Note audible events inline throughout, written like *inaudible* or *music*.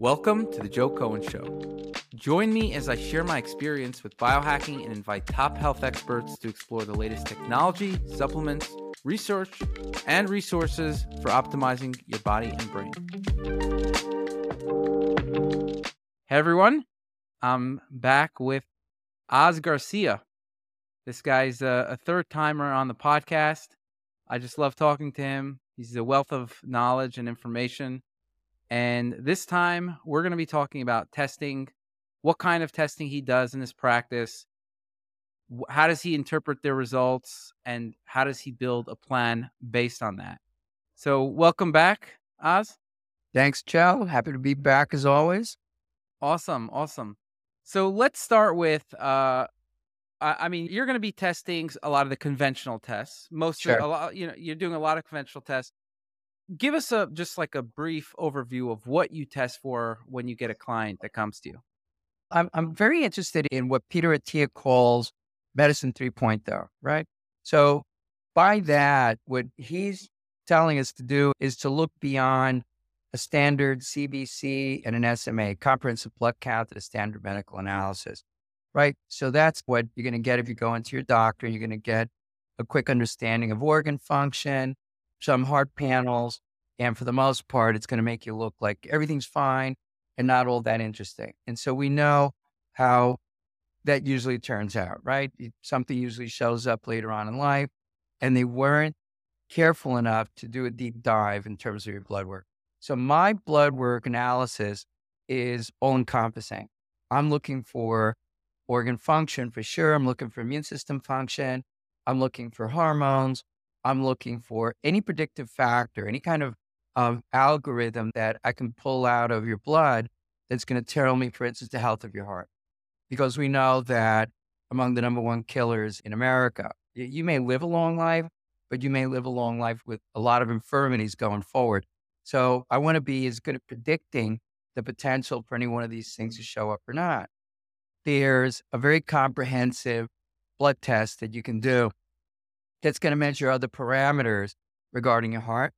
Welcome to the Joe Cohen Show. Join me as I share my experience with biohacking and invite top health experts to explore the latest technology, supplements, research, and resources for optimizing your body and brain. Hey everyone, I'm back with Oz Garcia. This guy's a, a third timer on the podcast. I just love talking to him. He's a wealth of knowledge and information. And this time, we're going to be talking about testing, what kind of testing he does in his practice, how does he interpret their results, and how does he build a plan based on that. So, welcome back, Oz. Thanks, Joe. Happy to be back as always. Awesome, awesome. So let's start with. Uh, I mean, you're going to be testing a lot of the conventional tests. Most, sure. of, a lot, you know, you're doing a lot of conventional tests give us a just like a brief overview of what you test for when you get a client that comes to you. I'm I'm very interested in what Peter Attia calls medicine 3.0, right? So by that, what he's telling us to do is to look beyond a standard CBC and an SMA, comprehensive blood count and a standard medical analysis, right? So that's what you're going to get if you go into your doctor. You're going to get a quick understanding of organ function, some heart panels. And for the most part, it's going to make you look like everything's fine and not all that interesting. And so we know how that usually turns out, right? Something usually shows up later on in life, and they weren't careful enough to do a deep dive in terms of your blood work. So my blood work analysis is all encompassing. I'm looking for organ function for sure. I'm looking for immune system function. I'm looking for hormones. I'm looking for any predictive factor, any kind of um, algorithm that I can pull out of your blood that's going to tell me, for instance, the health of your heart. Because we know that among the number one killers in America, you may live a long life, but you may live a long life with a lot of infirmities going forward. So I want to be as good at predicting the potential for any one of these things to show up or not. There's a very comprehensive blood test that you can do that's going to measure other parameters regarding your heart.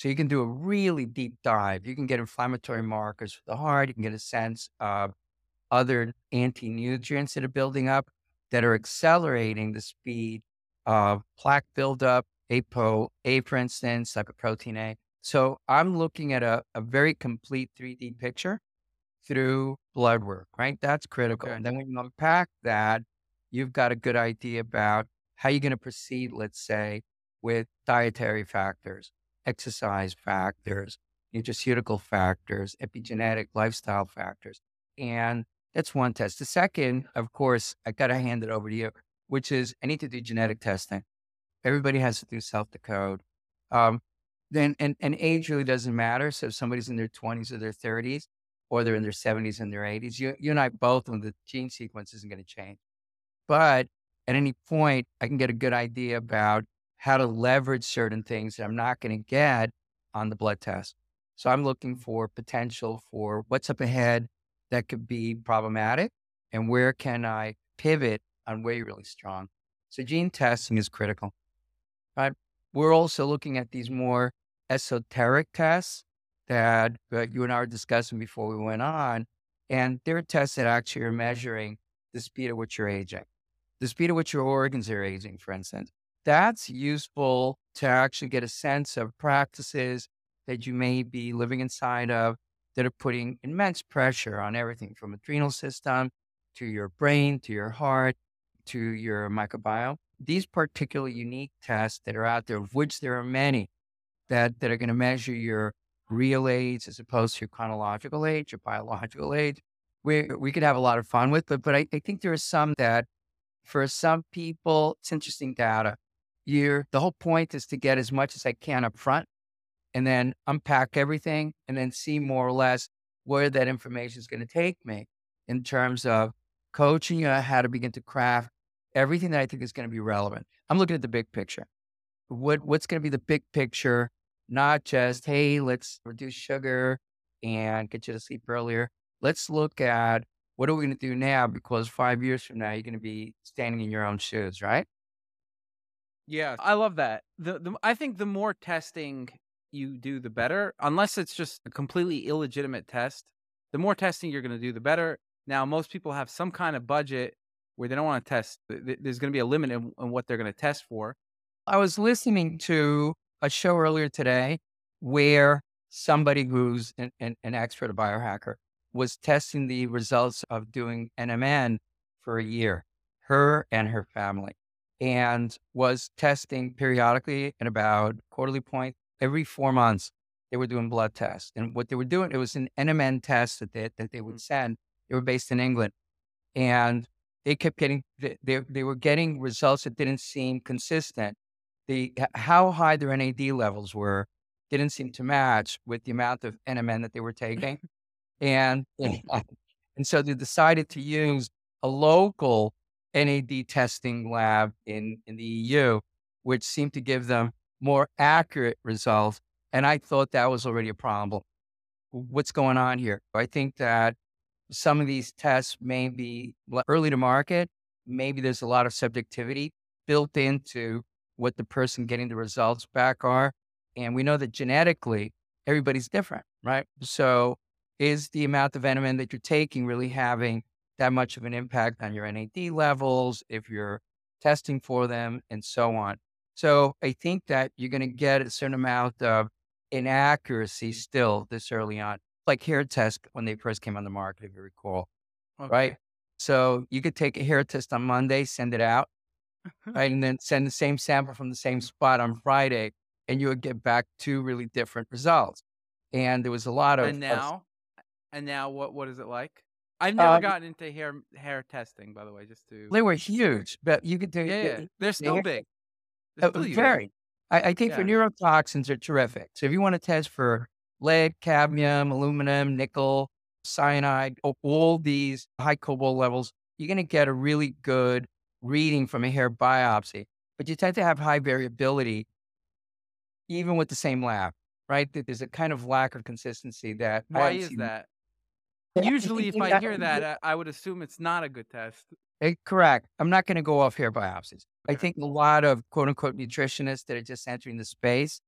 So you can do a really deep dive. You can get inflammatory markers for the heart. You can get a sense of other anti nutrients that are building up that are accelerating the speed of plaque buildup, APO, A, for instance, lipoprotein A. So I'm looking at a, a very complete 3D picture through blood work, right? That's critical. Okay. And then when you unpack that, you've got a good idea about how you're going to proceed, let's say, with dietary factors, exercise factors, nutraceutical factors, epigenetic lifestyle factors. And that's one test. The second, of course, I got to hand it over to you, which is I need to do genetic testing. Everybody has to do SelfDecode. Um, then and, and age really doesn't matter. So if somebody's in their 20s or their 30s, or they're in their 70s and their 80s, you, you and I both know the gene sequence isn't going to change. But at any point, I can get a good idea about how to leverage certain things that I'm not going to get on the blood test. So I'm looking for potential for what's up ahead that could be problematic and where can I pivot on where you're really strong. So gene testing is critical. Right? We're also looking at these more esoteric tests that uh, you and I were discussing before we went on. And they're tests that actually are measuring the speed at which you're aging the speed at which your organs are aging, for instance. That's useful to actually get a sense of practices that you may be living inside of that are putting immense pressure on everything from adrenal system to your brain, to your heart, to your microbiome. These particular unique tests that are out there, of which there are many, that, that are going to measure your real age as opposed to your chronological age, your biological age, we, we could have a lot of fun with, but, but I, I think there are some that for some people, it's interesting data. You're, the whole point is to get as much as I can up front and then unpack everything and then see more or less where that information is going to take me in terms of coaching you how to begin to craft everything that I think is going to be relevant. I'm looking at the big picture. What what's going to be the big picture? Not just hey, let's reduce sugar and get you to sleep earlier. Let's look at what are we going to do now? Because five years from now, you're going to be standing in your own shoes, right? Yeah, I love that. The, the I think the more testing you do, the better. Unless it's just a completely illegitimate test, the more testing you're going to do, the better. Now, most people have some kind of budget where they don't want to test. There's going to be a limit in, in what they're going to test for. I was listening to a show earlier today where somebody who's an, an, an expert, a biohacker, was testing the results of doing NMN for a year, her and her family, and was testing periodically at about quarterly point every four months. They were doing blood tests. And what they were doing, it was an NMN test that they, that they would mm. send. They were based in England. And they kept getting, they, they were getting results that didn't seem consistent. The, how high their NAD levels were didn't seem to match with the amount of NMN that they were taking. And, *laughs* and so they decided to use a local NAD testing lab in, in the EU, which seemed to give them more accurate results. And I thought that was already a problem. What's going on here? I think that some of these tests may be early to market. Maybe there's a lot of subjectivity built into what the person getting the results back are. And we know that genetically, everybody's different, right? So is the amount of NMN that you're taking really having that much of an impact on your NAD levels, if you're testing for them, and so on. So I think that you're going to get a certain amount of inaccuracy mm. still this early on, like hair test when they first came on the market, if you recall, okay. right? So you could take a hair test on Monday, send it out, mm-hmm. right, and then send the same sample from the same spot on Friday, and you would get back two really different results. And there was a lot of and now of, and now, what what is it like? I've never um, gotten into hair hair testing, by the way. Just to they were huge, but you could do. Yeah, yeah. they're still big. They're uh, very. I, I, think yeah. for neurotoxins are terrific. So if you want to test for lead, cadmium, aluminum, nickel, cyanide, all these high cobalt levels, you're going to get a really good reading from a hair biopsy. But you tend to have high variability, even with the same lab, right? There's a kind of lack of consistency that. Why is that? Usually, if I hear that, I would assume it's not a good test. Eh, correct. I'm not going to go off hair biopsies. I think a lot of quote unquote nutritionists that are just entering the space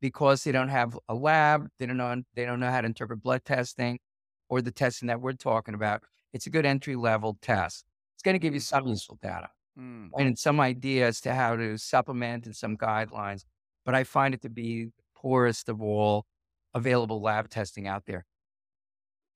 because they don't have a lab, they don't know they don't know how to interpret blood testing or the testing that we're talking about. It's a good entry level test. It's going to give you some useful data mm. and some ideas to how to supplement and some guidelines. But I find it to be the poorest of all available lab testing out there.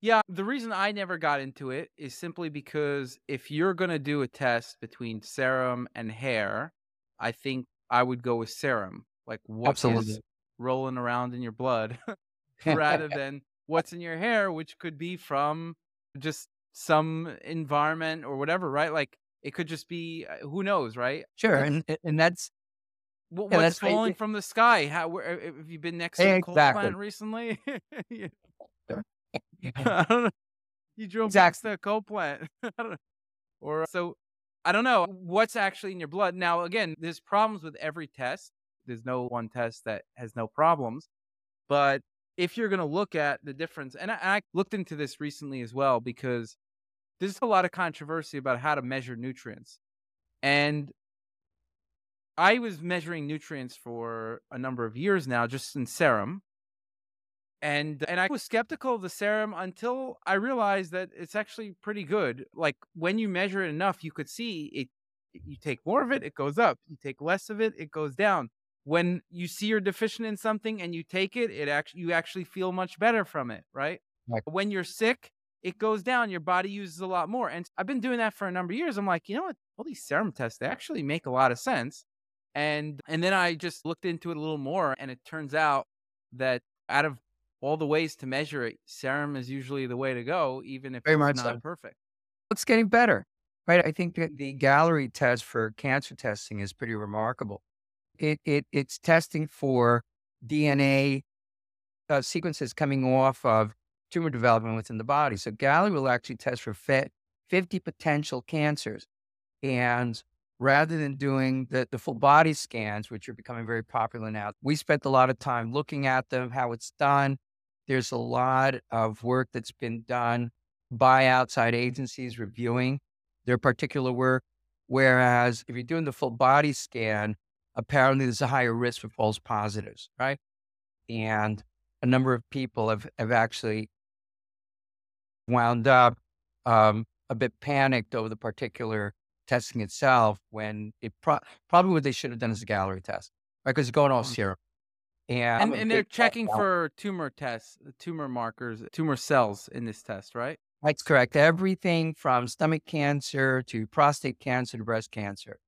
Yeah, the reason I never got into it is simply because if you're going to do a test between serum and hair, I think I would go with serum. Like what Absolutely. is rolling around in your blood *laughs* rather *laughs* than what's in your hair, which could be from just some environment or whatever, right? Like it could just be uh, who knows, right? Sure, and and that's what, yeah, what's that's falling from the sky. How where, uh, have you been next to a coal plant recently? *laughs* yeah. *laughs* I don't know. You drove exactly. past the coal plant. *laughs* or uh, so I don't know what's actually in your blood. Now, again, there's problems with every test. There's no one test that has no problems. But if you're going to look at the difference, and I, I, looked into this recently as well because there's a lot of controversy about how to measure nutrients. And I was measuring nutrients for a number of years now, just in serum and and I was skeptical of the serum until I realized that it's actually pretty good. Like when you measure it enough, you could see it. You take more of it, it goes up. You take less of it, it goes down. When you see you're deficient in something and you take it, it actually you actually feel much better from it, right? Like when you're sick, it goes down. Your body uses a lot more. And I've been doing that for a number of years. I'm like, you know what? All these serum tests they actually make a lot of sense. And and then I just looked into it a little more, and it turns out that out of all the ways to measure it, serum is usually the way to go, even if Very it's not so. perfect. It's getting better, right? I think that the Galleri test for cancer testing is pretty remarkable. It, it it's testing for DNA uh, sequences coming off of tumor development within the body. So Galleri will actually test for 50 potential cancers. And rather than doing the, the full body scans, which are becoming very popular now, we spent a lot of time looking at them, how it's done, there's a lot of work that's been done by outside agencies reviewing their particular work. Whereas if you're doing the full body scan, apparently there's a higher risk for false positives, right? And a number of people have, have actually wound up um, a bit panicked over the particular testing itself when it pro- probably what they should have done is a Galleri test, right? Because it's going off Mhm. serum. And, And, and they're checking for tumor tests, tumor markers, tumor cells in this test, right? That's correct. Everything from stomach cancer to prostate cancer to breast cancer.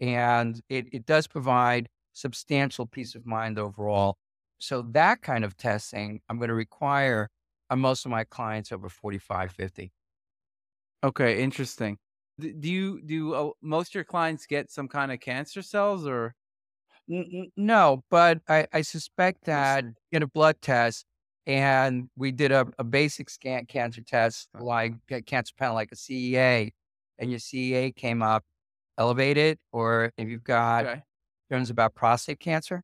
And it, it does provide substantial peace of mind overall. So that kind of testing I'm going to require on most of my clients over 45, 50. Okay, interesting. Do you do uh, most of your clients get some kind of cancer cells or? No, but I, I suspect that in a blood test, and we did a, a basic scan cancer test, like a cancer panel, like a CEA, and your CEA came up elevated, or if you've got Okay. concerns about prostate cancer,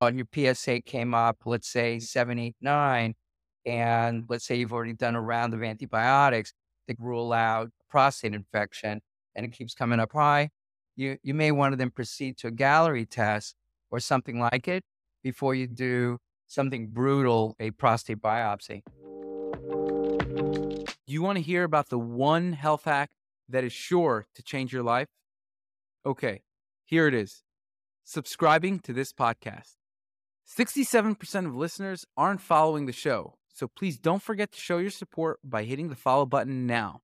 on your PSA came up, let's say seven, eight, nine, and let's say you've already done a round of antibiotics to rule out prostate infection, and it keeps coming up high, you you may want to then proceed to a Galleri test or something like it before you do something brutal, a prostate biopsy. You want to hear about the one health hack that is sure to change your life? Okay, here it is subscribing to this podcast. 67% of listeners aren't following the show, so please don't forget to show your support by hitting the follow button now.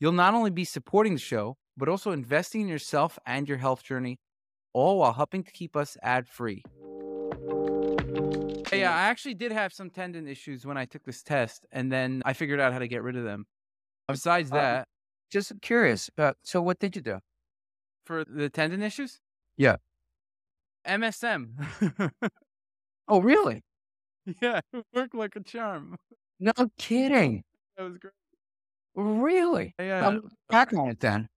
You'll not only be supporting the show, but also investing in yourself and your health journey, all while helping to keep us ad free. Yeah, I actually did have some tendon issues when I took this test, and then I figured out how to get rid of them. Besides uh, that, Just curious. Uh, so what did you do? for the tendon issues, Yeah. MSM. *laughs* Oh, really? yeah, it worked like a charm. No kidding. That was great. Really? Yeah. I'm back on it then.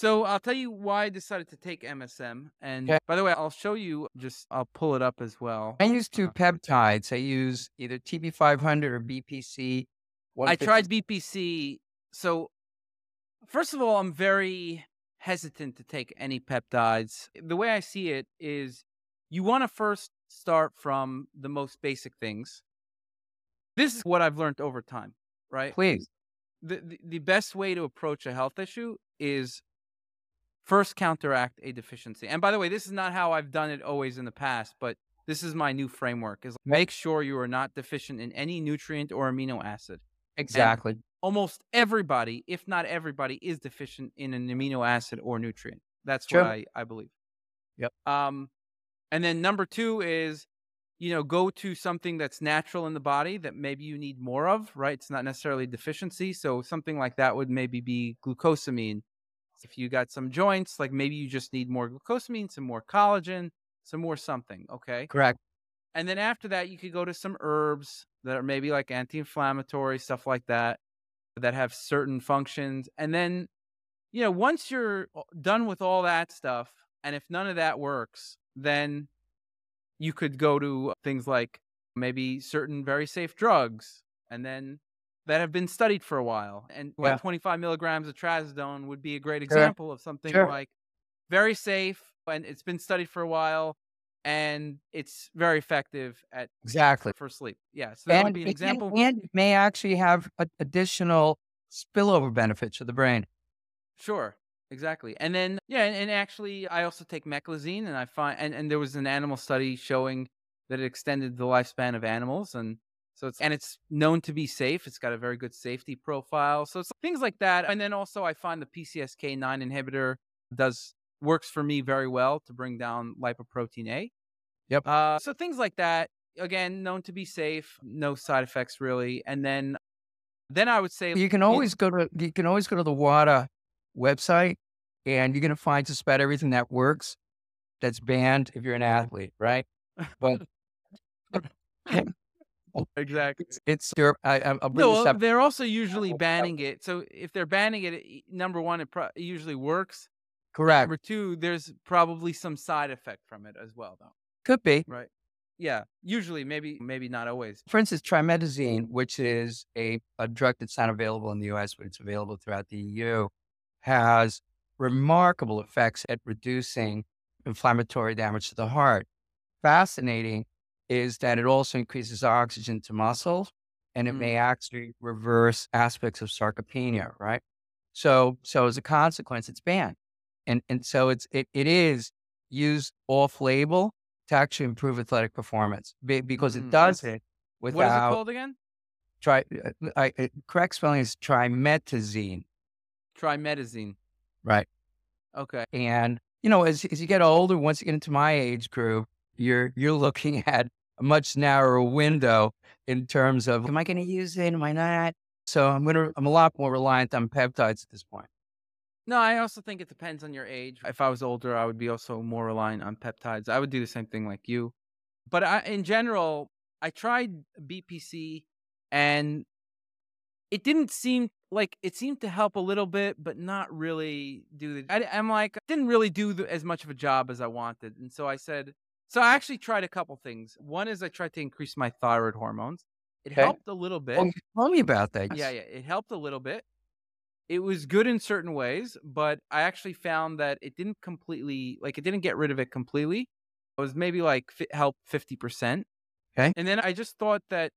So I'll tell you why I decided to take MSM. And Okay. by the way, I'll show you. Just I'll pull it up as well. I use two uh-huh. peptides. I use either TB500 or BPC. I tried BPC. So, first of all, I'm very hesitant to take any peptides. The way I see it is you want to first start from the most basic things. This is what I've learned over time, right? Please. The, the, the best way to approach a health issue is first counteract a deficiency. And by the way, this is not how I've done it always in the past, but this is my new framework is make sure you are not deficient in any nutrient or amino acid Exactly. almost everybody, if not everybody, is deficient in an amino acid or nutrient. That's Sure. what I, I believe. Yep. Um, and then number two is, you know, go to something that's natural in the body that maybe you need more of, right? It's not necessarily deficiency. So something like that would maybe be glucosamine. If you got some joints, like maybe you just need more glucosamine, some more collagen, some more something. Okay. Correct. And then after that, you could go to some herbs that are maybe like anti-inflammatory stuff like that, that have certain functions. And then, you know, once you're done with all that stuff, and if none of that works, then you could go to things like maybe certain very safe drugs, and then that have been studied for a while. And Yeah. 25 milligrams of trazodone would be a great Sure. example of something Sure. like very safe, and it's been studied for a while, and it's very effective at Exactly. for sleep. Yeah, so that would be an and- example. and it may actually have additional spillover benefits to the brain. Sure, exactly. And then yeah, and, and actually, I also take meclizine, and I find and, and there was an animal study showing that it extended the lifespan of animals, and so it's and it's known to be safe. It's got a very good safety profile. So it's things like that. And then also, I find the PCSK9 inhibitor does works for me very well to bring down lipoprotein A. Yep. Uh, so things like that, again, known to be safe, no side effects really. And then, then I would say You can always go to you can always go to the WADA website and you're gonna find just about everything that works that's banned if you're an athlete, right? But *laughs* *laughs* Oh, exactly. it's, your I, I- I'll No, uh, well, they're also usually banning it. So if they're banning it, it number one, it, pro- it usually works. Correct. Number two, there's probably some side effect from it as well, though. Could be. Right? Yeah. Usually, maybe, maybe not always. For instance, trimethazine, which is a, a drug that's not available in the US, but it's available throughout the EU, has remarkable effects at reducing inflammatory damage to the heart. Fascinating is that it also increases oxygen to muscles and it Mm. may actually reverse aspects of sarcopenia, right? So, so as a consequence, it's banned. And, and so it's, it, it is used off label to actually improve athletic performance be- because Mm. it does it without. What is it called again? try, uh, I, uh, correct spelling is trimetazine, Trimetazine. right? Okay. And you know, as as you get older, once you get into my age group, you're you're *laughs* looking at a much narrower window in terms of am I going to use it? Am I not? So I'm gonna I'm a lot more reliant on peptides at this point. No, I also think it depends on your age. If I was older, I would be also more reliant on peptides. I would do the same thing like you. But I, in general, I tried BPC and it didn't seem like it seemed to help a little bit, but not really do the. I, am like, didn't really do the, as much of a job as I wanted. And so I said, so I actually tried a couple things. One is I tried to increase my thyroid hormones. It Okay. helped a little bit. Oh, tell me about that. Yeah, yeah, it helped a little bit. It was good in certain ways, but I actually found that it didn't completely, like, it didn't get rid of it completely. It was maybe like fi- help 50%. Okay. And then I just thought that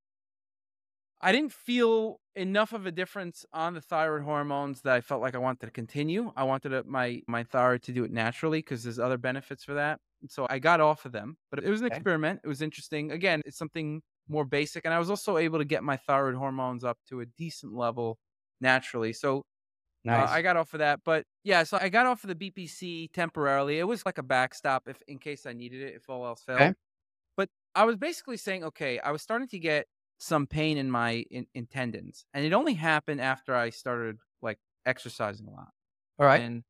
I didn't feel enough of a difference on the thyroid hormones that I felt like I wanted to continue. I wanted my my thyroid to do it naturally because there's other benefits for that. So I got off of them, but it was an Okay. experiment. It was interesting. Again, it's something more basic, and I was also able to get my thyroid hormones up to a decent level naturally. So Nice. uh, I got off of that, but yeah, so I got off of the BPC temporarily. It was like a backstop if in case I needed it, if all else failed. Okay. But I was basically saying, okay, I was starting to get some pain in my in, in tendons, and it only happened after I started like exercising a lot. All right. And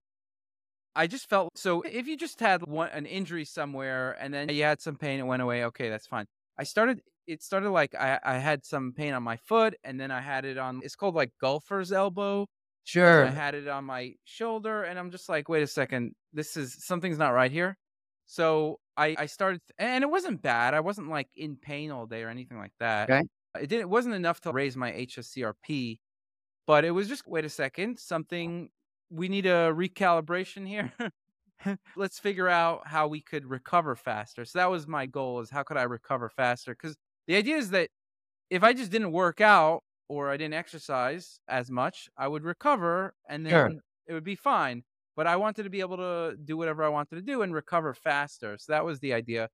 I just felt so. If you just had one an injury somewhere and then you had some pain, it went away. Okay, that's fine. I started. It started like I, I had some pain on my foot, and then I had it on. It's called like golfer's elbow. Sure. I had it on my shoulder, and I'm just like, wait a second, this is something's not right here. So I, I started, and it wasn't bad. I wasn't like in pain all day or anything like that. Okay. It didn't. It wasn't enough to raise my HSCRP, but it was just wait a second, something. We need a recalibration here. *laughs* Let's figure out how we could recover faster. So that was my goal: is how could I recover faster? Because the idea is that if I just didn't work out or I didn't exercise as much, I would recover and then Sure. it would be fine. But I wanted to be able to do whatever I wanted to do and recover faster. So that was the idea.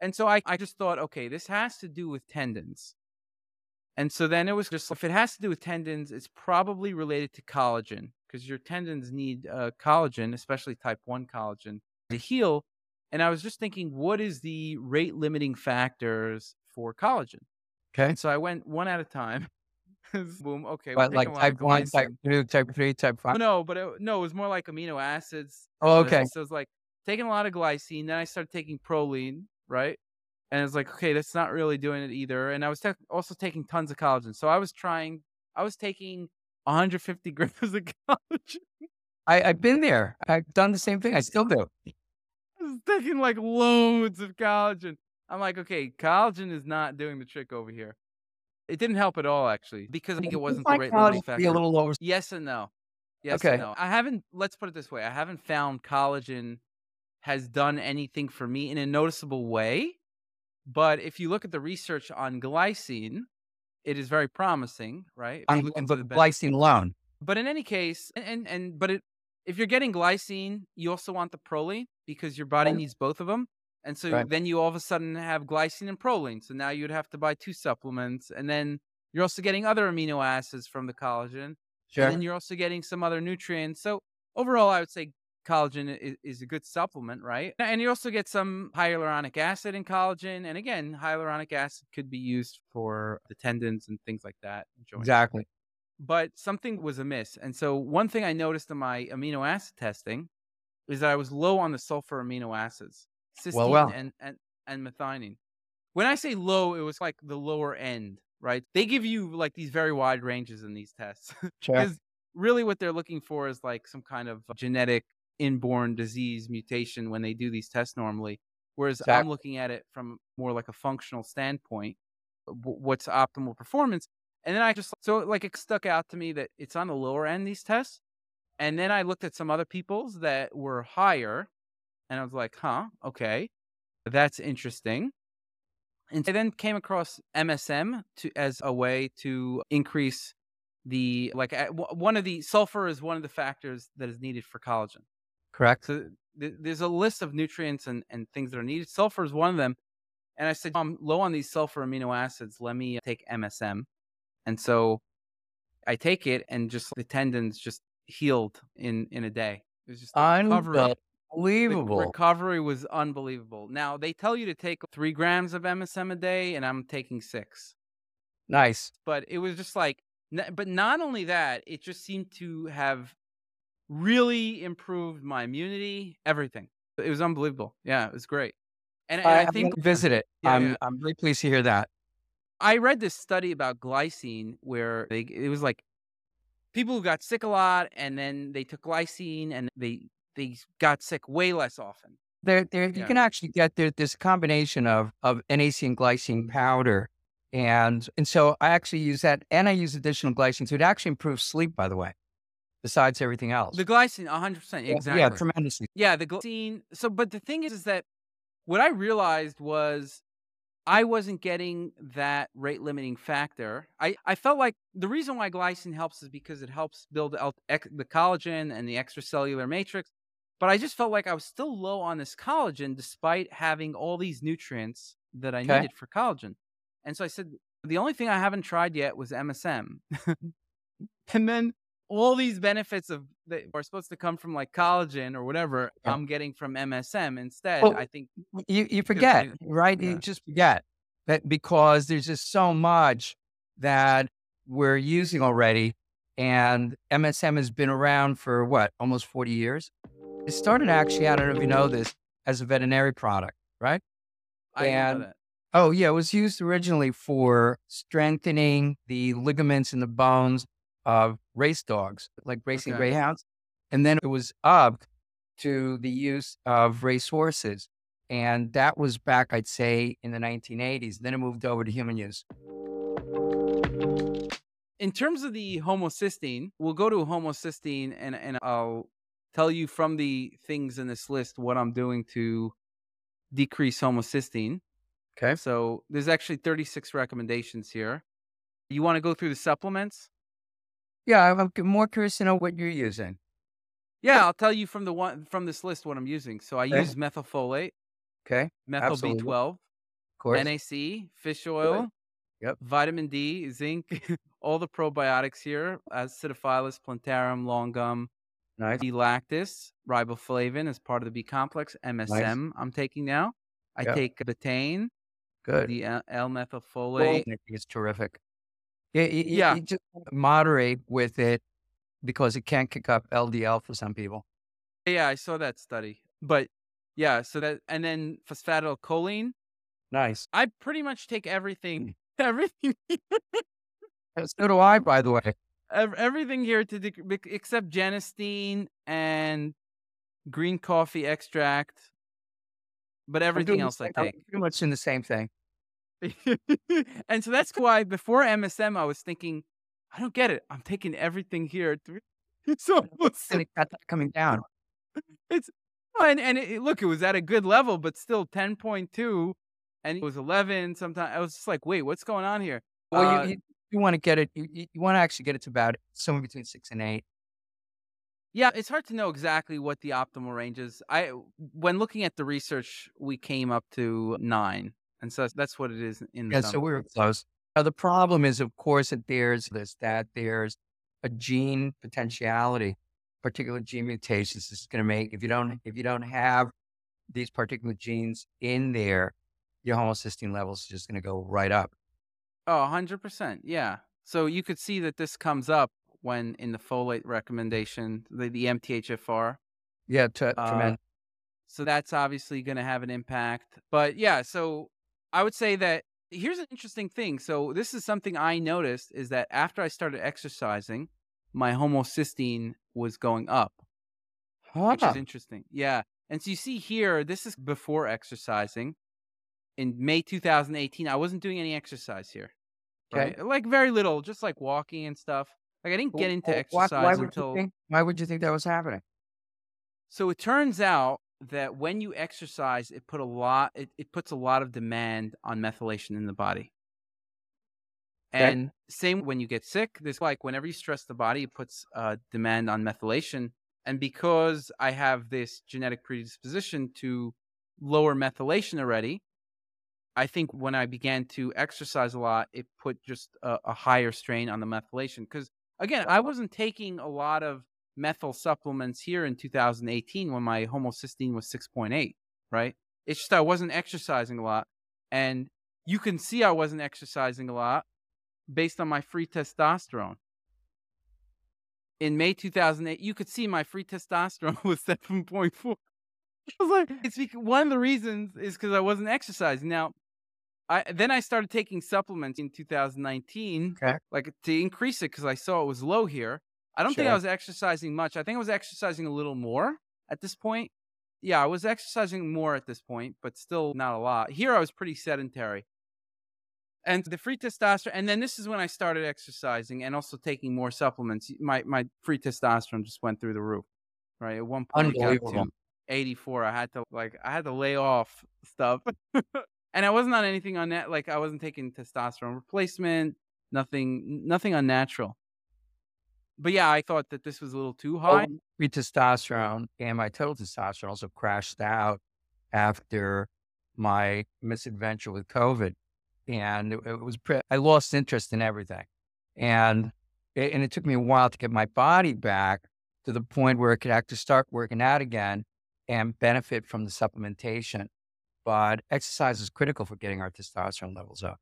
And so I, I just thought, okay, this has to do with tendons. And so then it was just if it has to do with tendons, it's probably related to collagen because your tendons need uh, collagen, especially type 1 collagen, to heal. And I was just thinking, what is the rate limiting factors for collagen? Okay. And so I went one at a time. *laughs* Boom. Okay. But like a lot of type one, type two, type three, type five. no, but it, no, it was more like amino acids. Oh, Uh, okay. So it was like taking a lot of glycine. Then I started taking proline, right? And it's like, okay, that's not really doing it either. And I was ta- also taking tons of collagen. So I was trying, I was taking 150 *laughs* grams of collagen. I, I've been there. I've done the same thing. I still do. I was taking like loads of collagen. I'm like, okay, collagen is not doing the trick over here. It didn't help at all, actually, because I think it wasn't the rate collagen limiting be a little lower Yes and no. Yes Okay. and no. I haven't. Let's put it this way: I haven't found collagen has done anything for me in a noticeable way. But if you look at the research on glycine, it is very promising, right? On look the the glycine alone. but in any case, and and, and but it, if you're getting glycine, you also want the proline because your body Right. needs both of them. And so Right. then you all of a sudden have glycine and proline. So now you'd have to buy two supplements, and then you're also getting other amino acids from the collagen, Sure. and then you're also getting some other nutrients. So overall, I would say collagen is, is a good supplement, right? And you also get some hyaluronic acid in collagen, and again, hyaluronic acid could be used for the tendons and things like that. joints Exactly. but something was amiss. And so one thing I noticed in my amino acid testing is that I was low on the sulfur amino acids, cysteine Well, well. and, and and methionine. When I say low, it was like the lower end, right? They give you like these very wide ranges in these tests *laughs* Sure. because really what they're looking for is like some kind of genetic inborn disease mutation when they do these tests normally. Whereas I'm looking at it from more like a functional standpoint, what's optimal performance. And then I just so like it stuck out to me that it's on the lower end these tests. And then I looked at some other people's that were higher, and I was like, huh, okay, that's interesting. And I then came across MSM to as a way to increase the like uh, one of the sulfur is one of the factors that is needed for collagen. Correct. So th- there's a list of nutrients and, and things that are needed. Sulfur is one of them. And I said, I'm low on these sulfur amino acids. Let me uh, take MSM. And so I take it and just the tendons just healed in in a day. It was just the recovery. The Unbelievable. recovery was unbelievable. Now they tell you to take three grams of MSM a day, and I'm taking six. Nice. But it was just like, but not only that, it just seemed to have really improved my immunity, everything. It was unbelievable. Yeah, it was great. And, and I, I think visit it. Yeah, I'm yeah. I'm really pleased to hear that. I read this study about glycine where they it was like people who got sick a lot and then they took glycine and they they got sick way less often. There, there, you can actually get there. This combination of of NAC and glycine powder, and and so I actually use that, and I use additional glycine, so it actually improves sleep. By the way, besides everything else. The glycine, 100%, Yeah, exactly. Yeah, tremendously. Yeah, the glycine. So, but the thing is, is that what I realized was I wasn't getting that rate limiting factor. I, I felt like the reason why glycine helps is because it helps build out the collagen and the extracellular matrix. But I just felt like I was still low on this collagen despite having all these nutrients that I Okay. needed for collagen. And so I said, the only thing I haven't tried yet was MSM. *laughs* and then all these benefits of that are supposed to come from like collagen or whatever Yeah. I'm getting from MSM instead. Well, I think You you forget, right? yeah. You just forget that because there's just so much that we're using already, and MSM has been around for what almost 40 years. It started actually, I don't know if you know this, as a veterinary product, right? I didn't know that. Oh, yeah. It was used originally for strengthening the ligaments in the bones of race dogs, like racing Okay. greyhounds. And then it was up to the use of race horses. And that was back, I'd say, in the 1980s. Then it moved over to human use. In terms of the homocysteine, we'll go to homocysteine and, and I'll tell you from the things in this list what I'm doing to decrease homocysteine. Okay. So there's actually 36 recommendations here. You want to go through the supplements? Yeah, I'm I'm more curious to know what you're using. Yeah, I'll tell you from the one from this list what I'm using. So I Okay. use methylfolate, Okay. methyl Absolutely. B12, Of course. NAC, fish oil, Yep. vitamin D, zinc, *laughs* all the probiotics here, acidophilus, plantarum, longum, nice. B lactis, riboflavin as part of the B complex, MSM I'm taking now. I Yep. take betaine, Good. the L Well, methylfolate. I think it's terrific. Yeah, you, you- Yeah. you just moderate with it because it can kick up LDL for some people. Yeah, I saw that study. But yeah, so that and then phosphatidylcholine. Nice. I pretty much take everything, mm. *laughs* everything, uh, So do I, by the way. everything here to dec- except genistein and green coffee extract. But everything else I same- I'm take. pretty much in the same thing. *laughs* and so that's why before MSM, I was thinking, I don't get it. I'm taking everything here. to- *laughs* It's almost And it got that coming down. It's and and it, look, it was at a good level, but still ten point two, and it was eleven. Sometimes I was just like, wait, what's going on here? Well, Uh, you, you, you want to get it, you, you want to actually get it to about somewhere between six and eight. Yeah, it's hard to know exactly what the optimal range is. I when looking at the research, we came up to nine, and so that's what it is in the Yeah, so we were close. Now, the problem is, of course, that there's this, that there's a gene potentiality, particular gene mutations. This is going to make, if you don't, if you don't have these particular genes in there, your homocysteine levels are just going to go right up. Oh, 100%. Yeah. So you could see that this comes up when in the folate recommendation, the, the MTHFR. Yeah, to, Uh, tremendous. So that's obviously going to have an impact. But yeah, so I would say that here's an interesting thing. So this is something I noticed is that after I started exercising, my homocysteine was going up, which is interesting. Yeah. And so you see here, this is before exercising. In May 2018, I wasn't doing any exercise here. Okay. Right? Like very little, just like walking and stuff. Like I didn't get into why- exercise why would until think, why would you think that was happening? So it turns out that when you exercise, it put a lot it, it puts a lot of demand on methylation in the body. And same when you get sick, this like whenever you stress the body, it puts uh, demand on methylation. And because I have this genetic predisposition to lower methylation already, I think when I began to exercise a lot, it put just a, a higher strain on the methylation. Because again, I wasn't taking a lot of methyl supplements here in 2018 when my homocysteine was 6.8, right? It's just I wasn't exercising a lot. And you can see I wasn't exercising a lot based on my free testosterone. In May 2008, you could see my free testosterone *laughs* was 7.4. I was like, it's because one of the reasons is because I wasn't exercising. Now, I then I started taking supplements in 2019, Okay. like to increase it because I saw it was low here. I don't think I was exercising much. I think I was exercising a little more at this point. Yeah, I was exercising more at this point, but still not a lot. Here I was pretty sedentary. And the free testosterone, and then this is when I started exercising and also taking more supplements. My my free testosterone just went through the roof. Right. At one point it got Unbelievable. to 84. I had to like I had to lay off stuff. *laughs* and I wasn't on anything on that like I wasn't taking testosterone replacement, nothing nothing unnatural. But yeah, I thought that this was a little too high. Oh, free testosterone and my total testosterone also crashed out after my misadventure with COVID. And it, it was, pre- I lost interest in everything. And it, and it took me a while to get my body back to the point where it could actually start working out again and benefit from the supplementation. But exercise is critical for getting our testosterone levels up.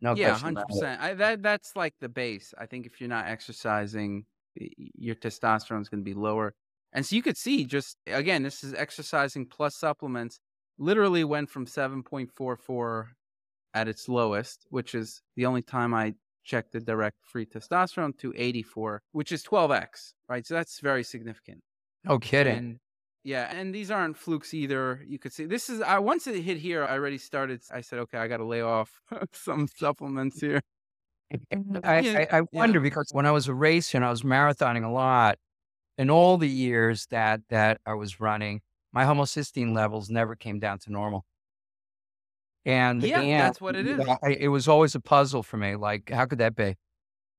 No yeah, question hundred percent. I that that's like the base. I think if you're not exercising, your testosterone is going to be lower. And so you could see just again, this is exercising plus supplements. Literally went from seven point four four at its lowest, which is the only time I checked the direct free testosterone, to eighty four, which is twelve x. Right, so that's very significant. No kidding. And yeah, and these aren't flukes either. You could see this is I once it hit here, I already started. I said, okay, I got to lay off *laughs* some supplements here. *laughs* *laughs* I, I, I wonder because when I was a racer and I was marathoning a lot, in all the years that that I was running, my homocysteine levels never came down to normal. And Yeah, and that's what it is. I, it was always a puzzle for me. Like, how could that be?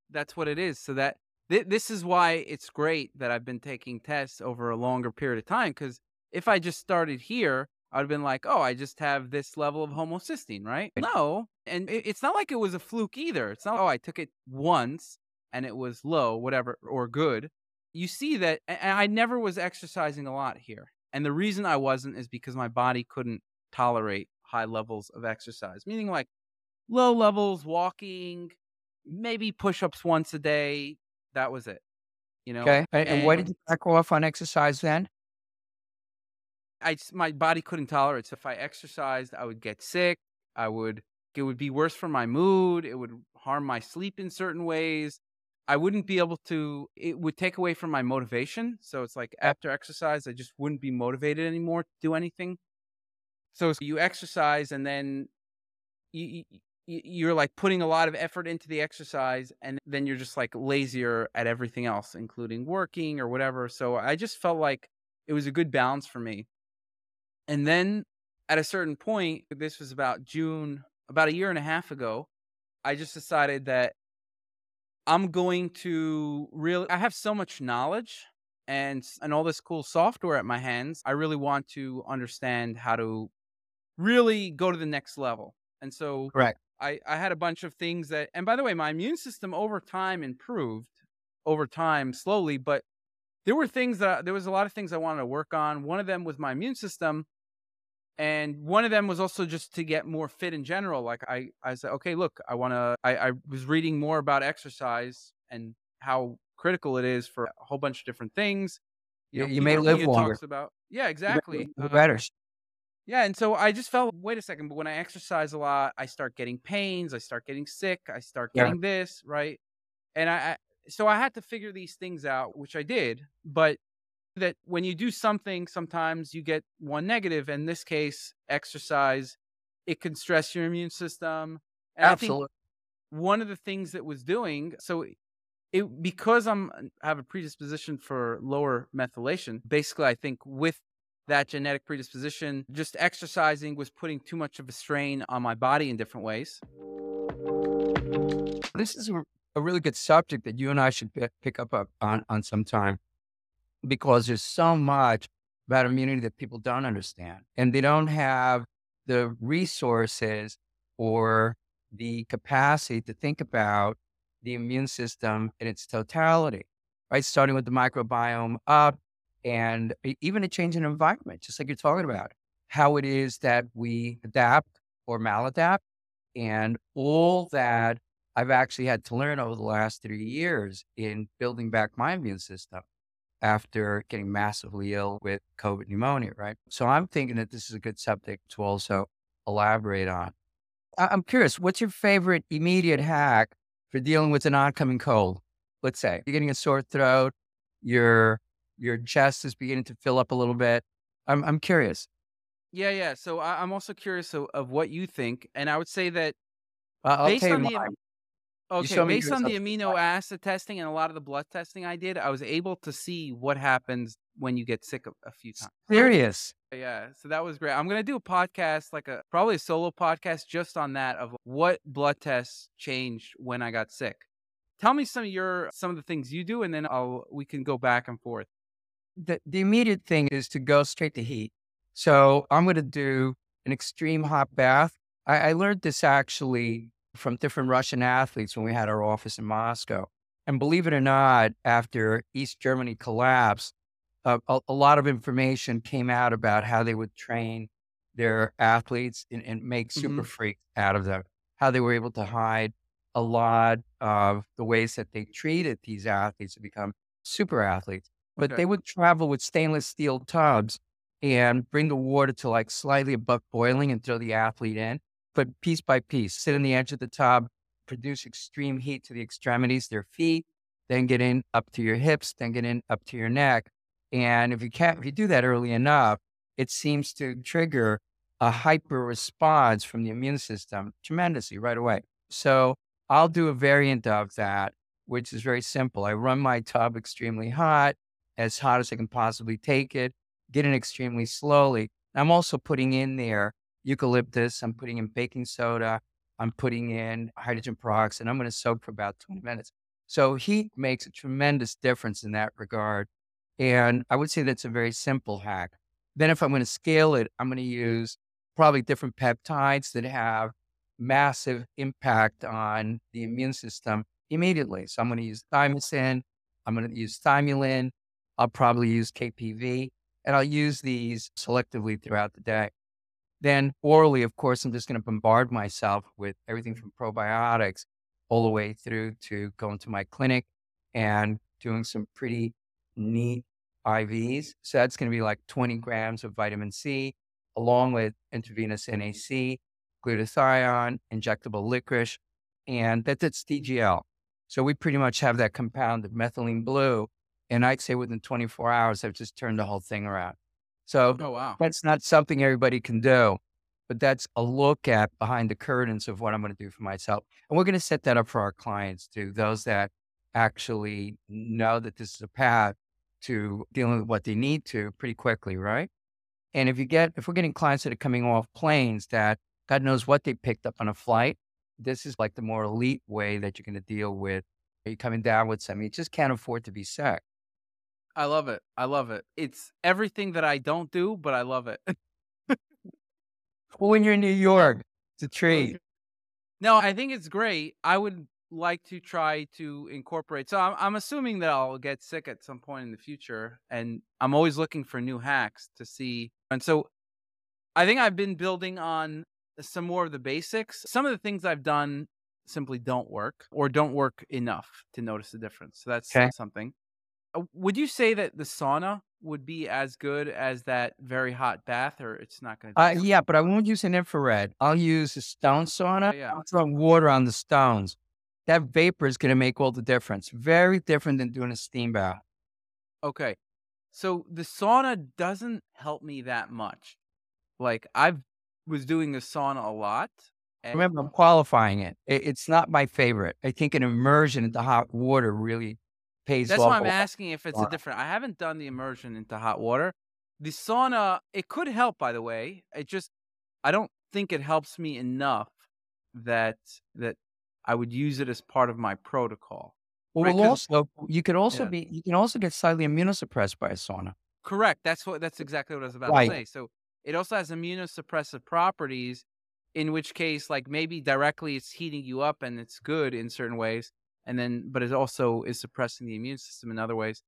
That's what it is. So that th- this is why it's great that I've been taking tests over a longer period of time. Because if I just started here, I'd have been like, oh, I just have this level of homocysteine, right? No, and it, it's not like it was a fluke either. It's not, oh, I took it once and it was low, whatever, or good. You see that, and I never was exercising a lot here. And the reason I wasn't is because my body couldn't tolerate high levels of exercise, meaning like low levels, walking, maybe push ups once a day. That was it. You know, Okay. And, and why did you back off on exercise then? I my body couldn't tolerate. it. So if I exercised, I would get sick. I would it would be worse for my mood. It would harm my sleep in certain ways. I wouldn't be able to. It would take away from my motivation. So it's like after exercise, I just wouldn't be motivated anymore to do anything. So you exercise and then you you're like putting a lot of effort into the exercise and then you're just like lazier at everything else including working or whatever. So i just felt like it was a good balance for me. And then at a certain point this was about june about a year and a half ago i just decided that i'm going to really i have so much knowledge and and all this cool software at my hands i really want to understand how to really go to the next level. And so Correct. I, I had a bunch of things that, and by the way, my immune system over time improved over time slowly, but there were things that there was a lot of things I wanted to work on. One of them was my immune system. And one of them was also just to get more fit in general. Like I, I said, okay, look, I want to, I, I was reading more about exercise and how critical it is for a whole bunch of different things. You- you Peter may live longer. Talks about, yeah, exactly. Uh, better. Yeah, and so I just felt, wait a second, but when I exercise a lot, I start getting pains, I start getting sick, I start Yeah. getting this, right? And I, I so I had to figure these things out, which I did, but that when you do something, sometimes you get one negative. In this case, exercise, it can stress your immune system. And Absolutely. one of the things that was doing so it because I'm I have a predisposition for lower methylation. Basically, I think with that genetic predisposition. Just exercising was putting too much of a strain on my body in different ways. This is a, really good subject that you and I should pick up on, on some time because there's so much about immunity that people don't understand and they don't have the resources or the capacity to think about the immune system in its totality, right? Starting with the microbiome up and even a change in environment, just like you're talking about, how it is that we adapt or maladapt. And all that I've actually had to learn over the last three years in building back my immune system after getting massively ill with COVID pneumonia, right? So I'm thinking that this is a good subject to also elaborate on. I'm curious, what's your favorite immediate hack for dealing with an oncoming cold? Let's say you're getting a sore throat, your your chest is beginning to fill up a little bit. I'm I'm curious. Yeah, yeah. So I, am also curious of, of, what you think, and I would say that uh, based on the okay, based on the amino acid testing and a lot of the blood testing I did, I was able to see what happens when you get sick a, a few times. Serious. Yeah, so that was great. I'm gonna do a podcast, like a probably a solo podcast, just on that of what blood tests changed when I got sick. Tell me some of your some of the things you do, and then I'll we can go back and forth. The the immediate thing is to go straight to heat. So I'm gonna do an extreme hot bath. I, I learned this actually from different Russian athletes when we had our office in Moscow. And believe it or not, after East Germany collapsed, uh, a, a, lot of information came out about how they would train their athletes and, and make super mm-hmm. freaks out of them, how they were able to hide a lot of the ways that they treated these athletes to become super athletes. But okay. they would travel with stainless steel tubs and bring the water to like slightly above boiling and throw the athlete in. But piece by piece, sit on the edge of the tub, produce extreme heat to the extremities, their feet, then get in up to your hips, then get in up to your neck and if you can't, if you do that early enough, it seems to trigger a hyper response from the immune system tremendously right away. So I'll do a variant of that, which is very simple. I run my tub extremely hot, as hot as I can possibly take it, get in extremely slowly. I'm also putting in there eucalyptus, I'm putting in baking soda, I'm putting in hydrogen peroxide, I'm going to soak for about 20 minutes. So heat makes a tremendous difference in that regard. And I would say that's a very simple hack. Then, if I'm going to scale it, I'm going to use probably different peptides that have massive impact on the immune system immediately. So, I'm going to use thymosin, I'm going to use thymulin, I'll probably use KPV, and I'll use these selectively throughout the day. Then, orally, of course, I'm just going to bombard myself with everything from probiotics all the way through to going to my clinic and doing some pretty neat IVs. So that's going to be like 20 grams of vitamin C, along with intravenous NAC, glutathione, injectable licorice, and that's DGL. So we pretty much have that compound of methylene blue. And I'd say within 24 hours, I've just turned the whole thing around. So oh, wow. that's not something everybody can do, but that's a look at behind the curtains of what I'm going to do for myself. And we're going to set that up for our clients too, those that actually know that this is a path to dealing with what they need to pretty quickly, right? And if you get, if we're getting clients that are coming off planes that God knows what they picked up on a flight, this is like the more elite way that you're going to deal with. Are you coming down with something? You just can't afford to be sick. I love it. I love it. It's everything that I don't do, but I love it. well, when you're in New *laughs* York, it's a treat. No, I think it's great. I would like to try to incorporate. So I'm, I'm assuming that I'll get sick at some point in the future, and I'm always looking for new hacks to see. And so I think I've been building on some more of the basics. Some of the things I've done simply don't work or don't work enough to notice the difference. So that's okay. something. Uh, would you say that the sauna would be as good as that very hot bath, or it's not going to? Uh, yeah, but I won't use an infrared. I'll use a stone sauna. Oh, yeah. I'll throw water on the stones that vapor is going to make all the difference. Very different than doing a steam bath. Okay. So the sauna doesn't help me that much. Like I was doing the sauna a lot. And- Remember, I'm qualifying it. it. It's not my favorite. I think an immersion into hot water really pays That's why I'm asking if it's a different. I haven't done the immersion into hot water, The sauna, it could help, by the way. It just, I don't think it helps me enough that that I would use it as part of my protocol. Well, Right, well, also you could also Yeah. be you can also get slightly immunosuppressed by a sauna. Correct. That's what. That's exactly what I was about Right. to say. So it also has immunosuppressive properties, in which case, like maybe directly it's heating you up and it's good in certain ways, and then but it also is suppressing the immune system in other ways.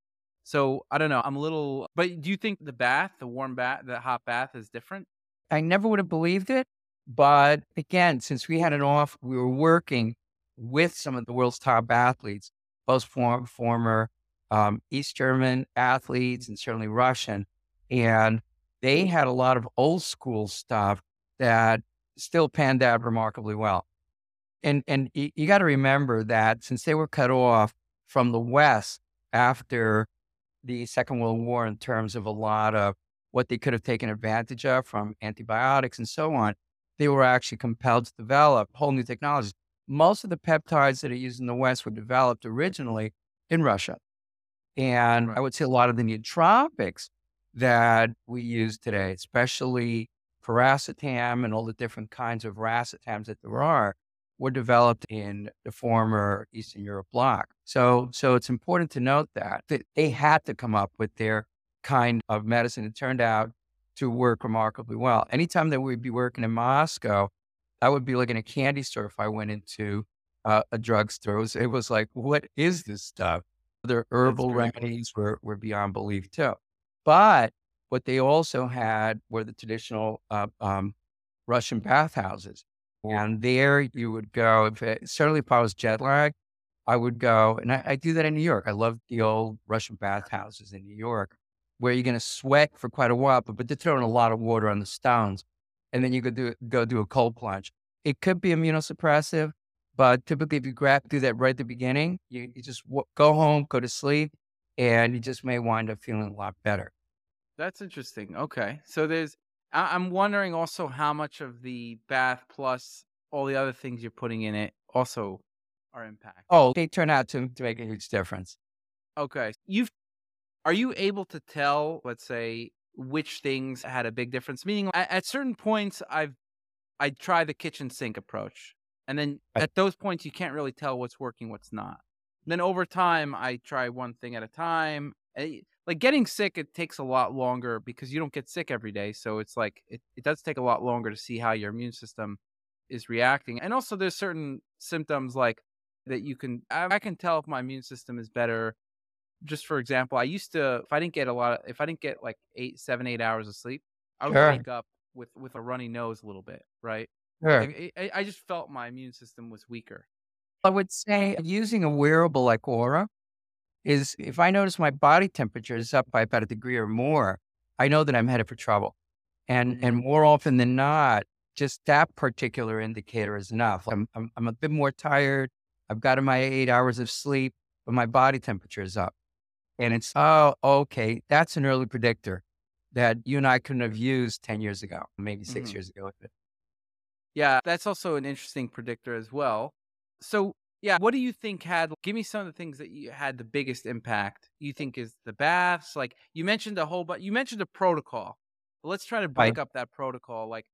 So I don't know. I'm a little. But do you think the bath, the warm bath, the hot bath, is different? I never would have believed it, but again, since we had an off, we were working with some of the world's top athletes, both form, former um, East German athletes and certainly Russian, and they had a lot of old school stuff that still panned out remarkably well. And and you, you got to remember that since they were cut off from the West after the Second World War in terms of a lot of what they could have taken advantage of from antibiotics and so on, they were actually compelled to develop whole new technologies. Most of the peptides that are used in the West were developed originally in Russia. And I would say a lot of the nootropics that we use today, especially piracetam and all the different kinds of racetams that there are, were developed in the former Eastern Europe bloc. So, so it's important to note that, that they had to come up with their kind of medicine. It turned out to work remarkably well. Anytime that we'd be working in Moscow, I would be like in a candy store if I went into uh, a drugstore. It was, it was like, what is this stuff? Their herbal remedies were, were beyond belief too. But what they also had were the traditional uh, um, Russian bathhouses. And there you would go, if it, certainly if I was jet lagged, I would go, and I, I do that in New York. I love the old Russian bathhouses in New York where you're going to sweat for quite a while, but, but they're throwing a lot of water on the stones. And then you could do, go do a cold plunge. It could be immunosuppressive, but typically if you grab, do that right at the beginning, you, you just w- go home, go to sleep, and you just may wind up feeling a lot better. That's interesting. Okay, so there's. I- I'm wondering also how much of the bath plus all the other things you're putting in it also are impact. Oh, they turn out to, to make a huge difference. Okay. You've are you able to tell, let's say, which things had a big difference? Meaning at, at certain points I've I try the kitchen sink approach. And then at those points you can't really tell what's working, what's not. Then over time I try one thing at a time. Eh, Like getting sick, it takes a lot longer because you don't get sick every day. So it's like it, it does take a lot longer to see how your immune system is reacting. And also there's certain symptoms like that you can I, I can tell if my immune system is better just for example, I used to if I didn't get a lot of if I didn't get like eight, seven, eight hours of sleep, I would Sure. wake up with with a runny nose a little bit, right? Sure. Like, I, I- I just felt my immune system was weaker. I would say using a wearable like Oura is if I notice my body temperature is up by about a degree or more, I know that I'm headed for trouble. And and more often than not, just that particular indicator is enough. I'm I'm, I'm a bit more tired. I've gotten my eight hours of sleep, but my body temperature is up. And it's oh, okay, that's an early predictor that you and I couldn't have used 10 years ago, maybe 6 Mhm. years ago. Yeah, that's also an interesting predictor as well. So yeah, what do you think had? Give me some of the things that you had the biggest impact. You think is the baths? Like you mentioned a whole, but you mentioned a protocol. But let's try to break up that protocol. Like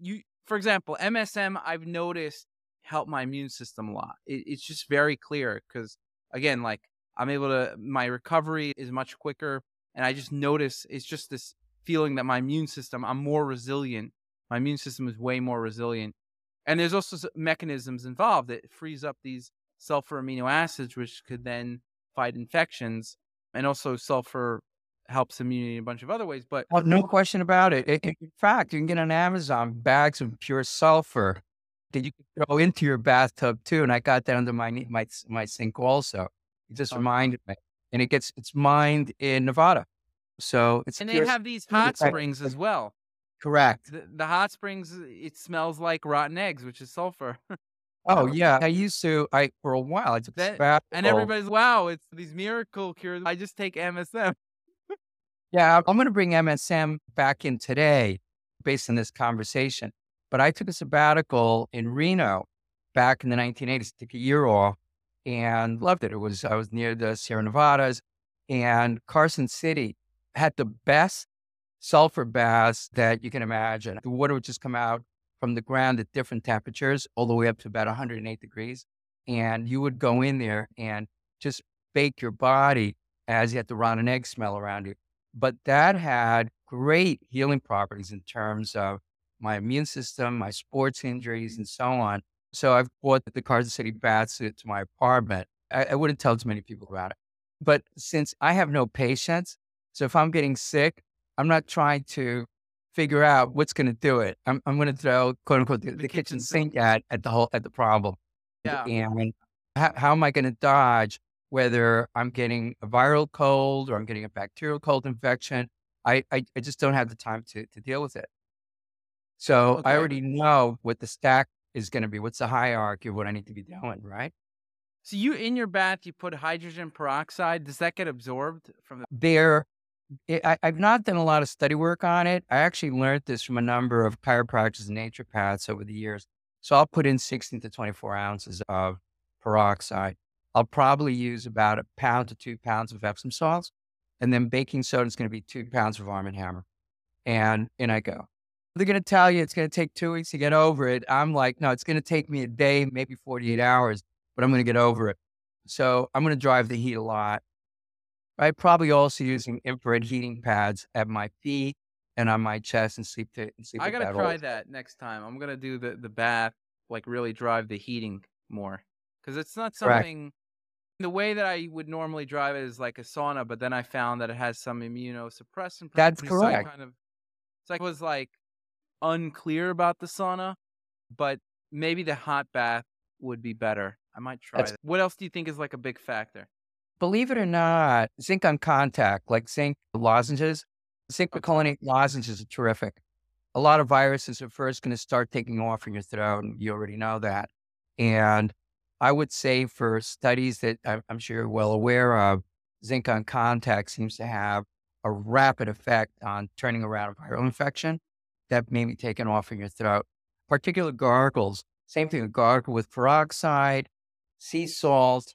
you, for example, MSM. I've noticed help my immune system a lot. It, it's just very clear because again, like I'm able to, my recovery is much quicker, and I just notice it's just this feeling that my immune system, I'm more resilient. My immune system is way more resilient. And there's also mechanisms involved that frees up these sulfur amino acids, which could then fight infections. And also, sulfur helps immunity in a bunch of other ways. But Oh, no question about it. In fact, you can get on Amazon bags of pure sulfur that you can throw into your bathtub too. And I got that under my my my sink also. It just Okay. reminded me, and it gets it's mined in Nevada, so it's and they have these *laughs* hot springs as well. Correct. The, the hot springs, it smells like rotten eggs, which is sulfur. *laughs* Oh yeah, I used to. I for a while I took a That- sabbatical. and everybody's, wow, it's these miracle cures. I just take MSM. Yeah, I'm going to bring MSM back in today based on this conversation. But I took a sabbatical in Reno back in the 1980s, took a year off and loved it. It was, I was near the Sierra Nevadas and Carson City had the best sulfur baths that you can imagine. The water would just come out from the ground at different temperatures, all the way up to about 108 degrees. And you would go in there and just bake your body as you had the rotten egg smell around you. But that had great healing properties in terms of my immune system, my sports injuries, and so on. So I've brought the Carson City bath suit to my apartment. I, I wouldn't tell too many people about it. But since I have no patience, so if I'm getting sick, I'm not trying to figure out what's going to do it. I'm, I'm going to throw quote unquote the, the, kitchen sink at, at the whole at the problem. Yeah. And how, how am I going to dodge whether I'm getting a viral cold or I'm getting a bacterial cold infection? I, I, I just don't have the time to, to deal with it. So okay. I already know what the stack is going to be. What's the hierarchy of what I need to be doing, right? So you in your bath, you put hydrogen peroxide. Does that get absorbed from the? There, it, I, have not done a lot of study work on it. I actually learned this from a number of chiropractors and naturopaths over the years. So I'll put in 16 to 24 ounces of peroxide. I'll probably use about a pound to two pounds of Epsom salts. And then baking soda is going to be two pounds of Arm & Hammer. And in I go. They're going to tell you it's going to take two weeks to get over it. I'm like, no, it's going to take me a day, maybe 48 hours, but I'm going to get over it. So I'm going to drive the heat a lot. I probably also using infrared heating pads at my feet and on my chest and sleep to and sleep. I gotta try that next time. I'm gonna do the the bath, like really drive the heating more, because it's not something. Correct. The way that I would normally drive it is like a sauna, but then I found that it has some immunosuppressant. That's correct. So kind of, so I was like unclear about the sauna, but maybe the hot bath would be better. I might try. That. What else do you think is like a big factor? Believe it or not, zinc on contact, like zinc lozenges, zinc oh, picolinate lozenges are terrific. A lot of viruses are first going to start taking off in your throat, and you already know that. And I would say for studies that I'm sure you're well aware of, zinc on contact seems to have a rapid effect on turning around a viral infection that may be taken off in your throat. Particular gargles, same thing, a gargle with peroxide, sea salt,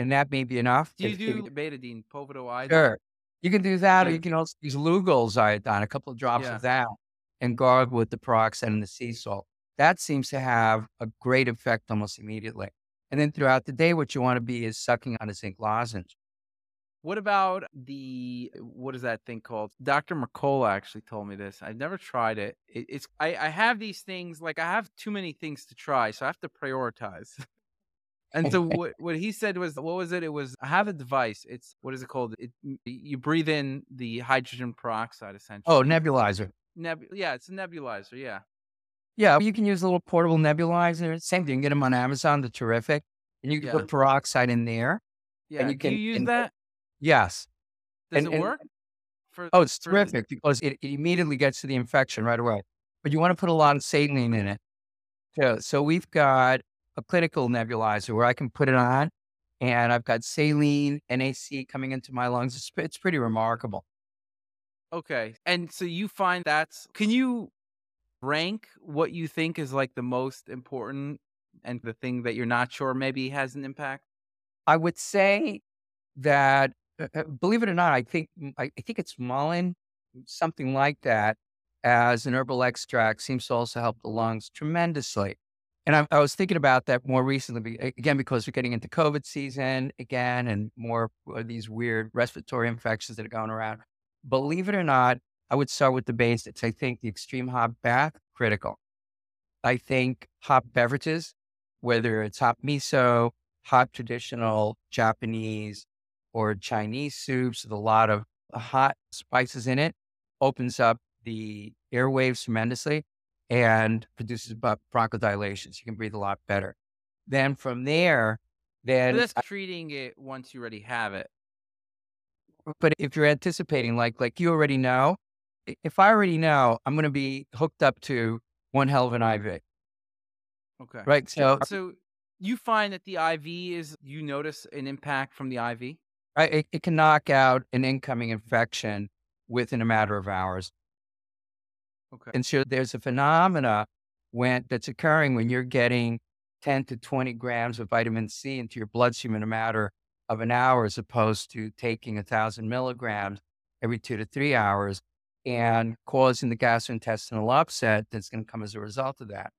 and that may be enough. Do you do betadine, povidone? Sure. You can do that, or you can also use Lugol's iodine, a couple of drops yeah. of that, and gargle with the peroxide and the sea salt. That seems to have a great effect almost immediately. And then throughout the day, what you want to be is sucking on a zinc lozenge. What about the uh, what is that thing called? Dr. Mercola actually told me this. I've never tried it. it it's I, I have these things like I have too many things to try, so I have to prioritize. *laughs* And so *laughs* what what he said was what was it? It was I have a device. It's what is it called? It you breathe in the hydrogen peroxide oh, essentially. Oh, nebulizer. Neb yeah, it's a nebulizer. Yeah. Yeah, you can use a little portable nebulizer. Same thing. You can get them on Amazon. They're terrific. And you can yeah. put peroxide in there. Yeah. And you can, Do you use and, that? Yes. Does and, it work? For, oh, it's for terrific because it, it immediately gets to the infection right away. But you want to put a lot of saline in it. So, so we've got a clinical nebulizer where I can put it on and I've got saline, NaC coming into my lungs. It's, it's pretty remarkable. Okay. And so you find that's, can you rank what you think is like the most important and the thing that you're not sure maybe has an impact? I would say that, uh, uh believe it or not, I think, I, I think it's mullein, something like that, as an herbal extract seems to also help the lungs tremendously. And I, I, was thinking about that more recently, again, because we're getting into COVID season again and more of these weird respiratory infections that are going around. Believe it or not, I would start with the basics. I think the extreme hot bath, critical. I think hot beverages, whether it's hot miso, hot traditional Japanese or Chinese soups with a lot of uh, hot spices in it, opens up the airwaves tremendously and produces bronchodilation. So you can breathe a lot better. Then from there, then but that's treating it once you already have it. But if you're anticipating, like like you already know, if I already know, I'm going to be hooked up to one hell of an IV. Okay. Right. So so you find that the IV is you notice an impact from the IV. Right. It, it can knock out an incoming infection within a matter of hours. Okay. And so there's a phenomena when that's occurring when you're getting 10 to 20 grams of vitamin C into your bloodstream in a matter of an hour, as opposed to taking a thousand milligrams every two to three hours. and causing the gastrointestinal upset that's going to come as a result of that.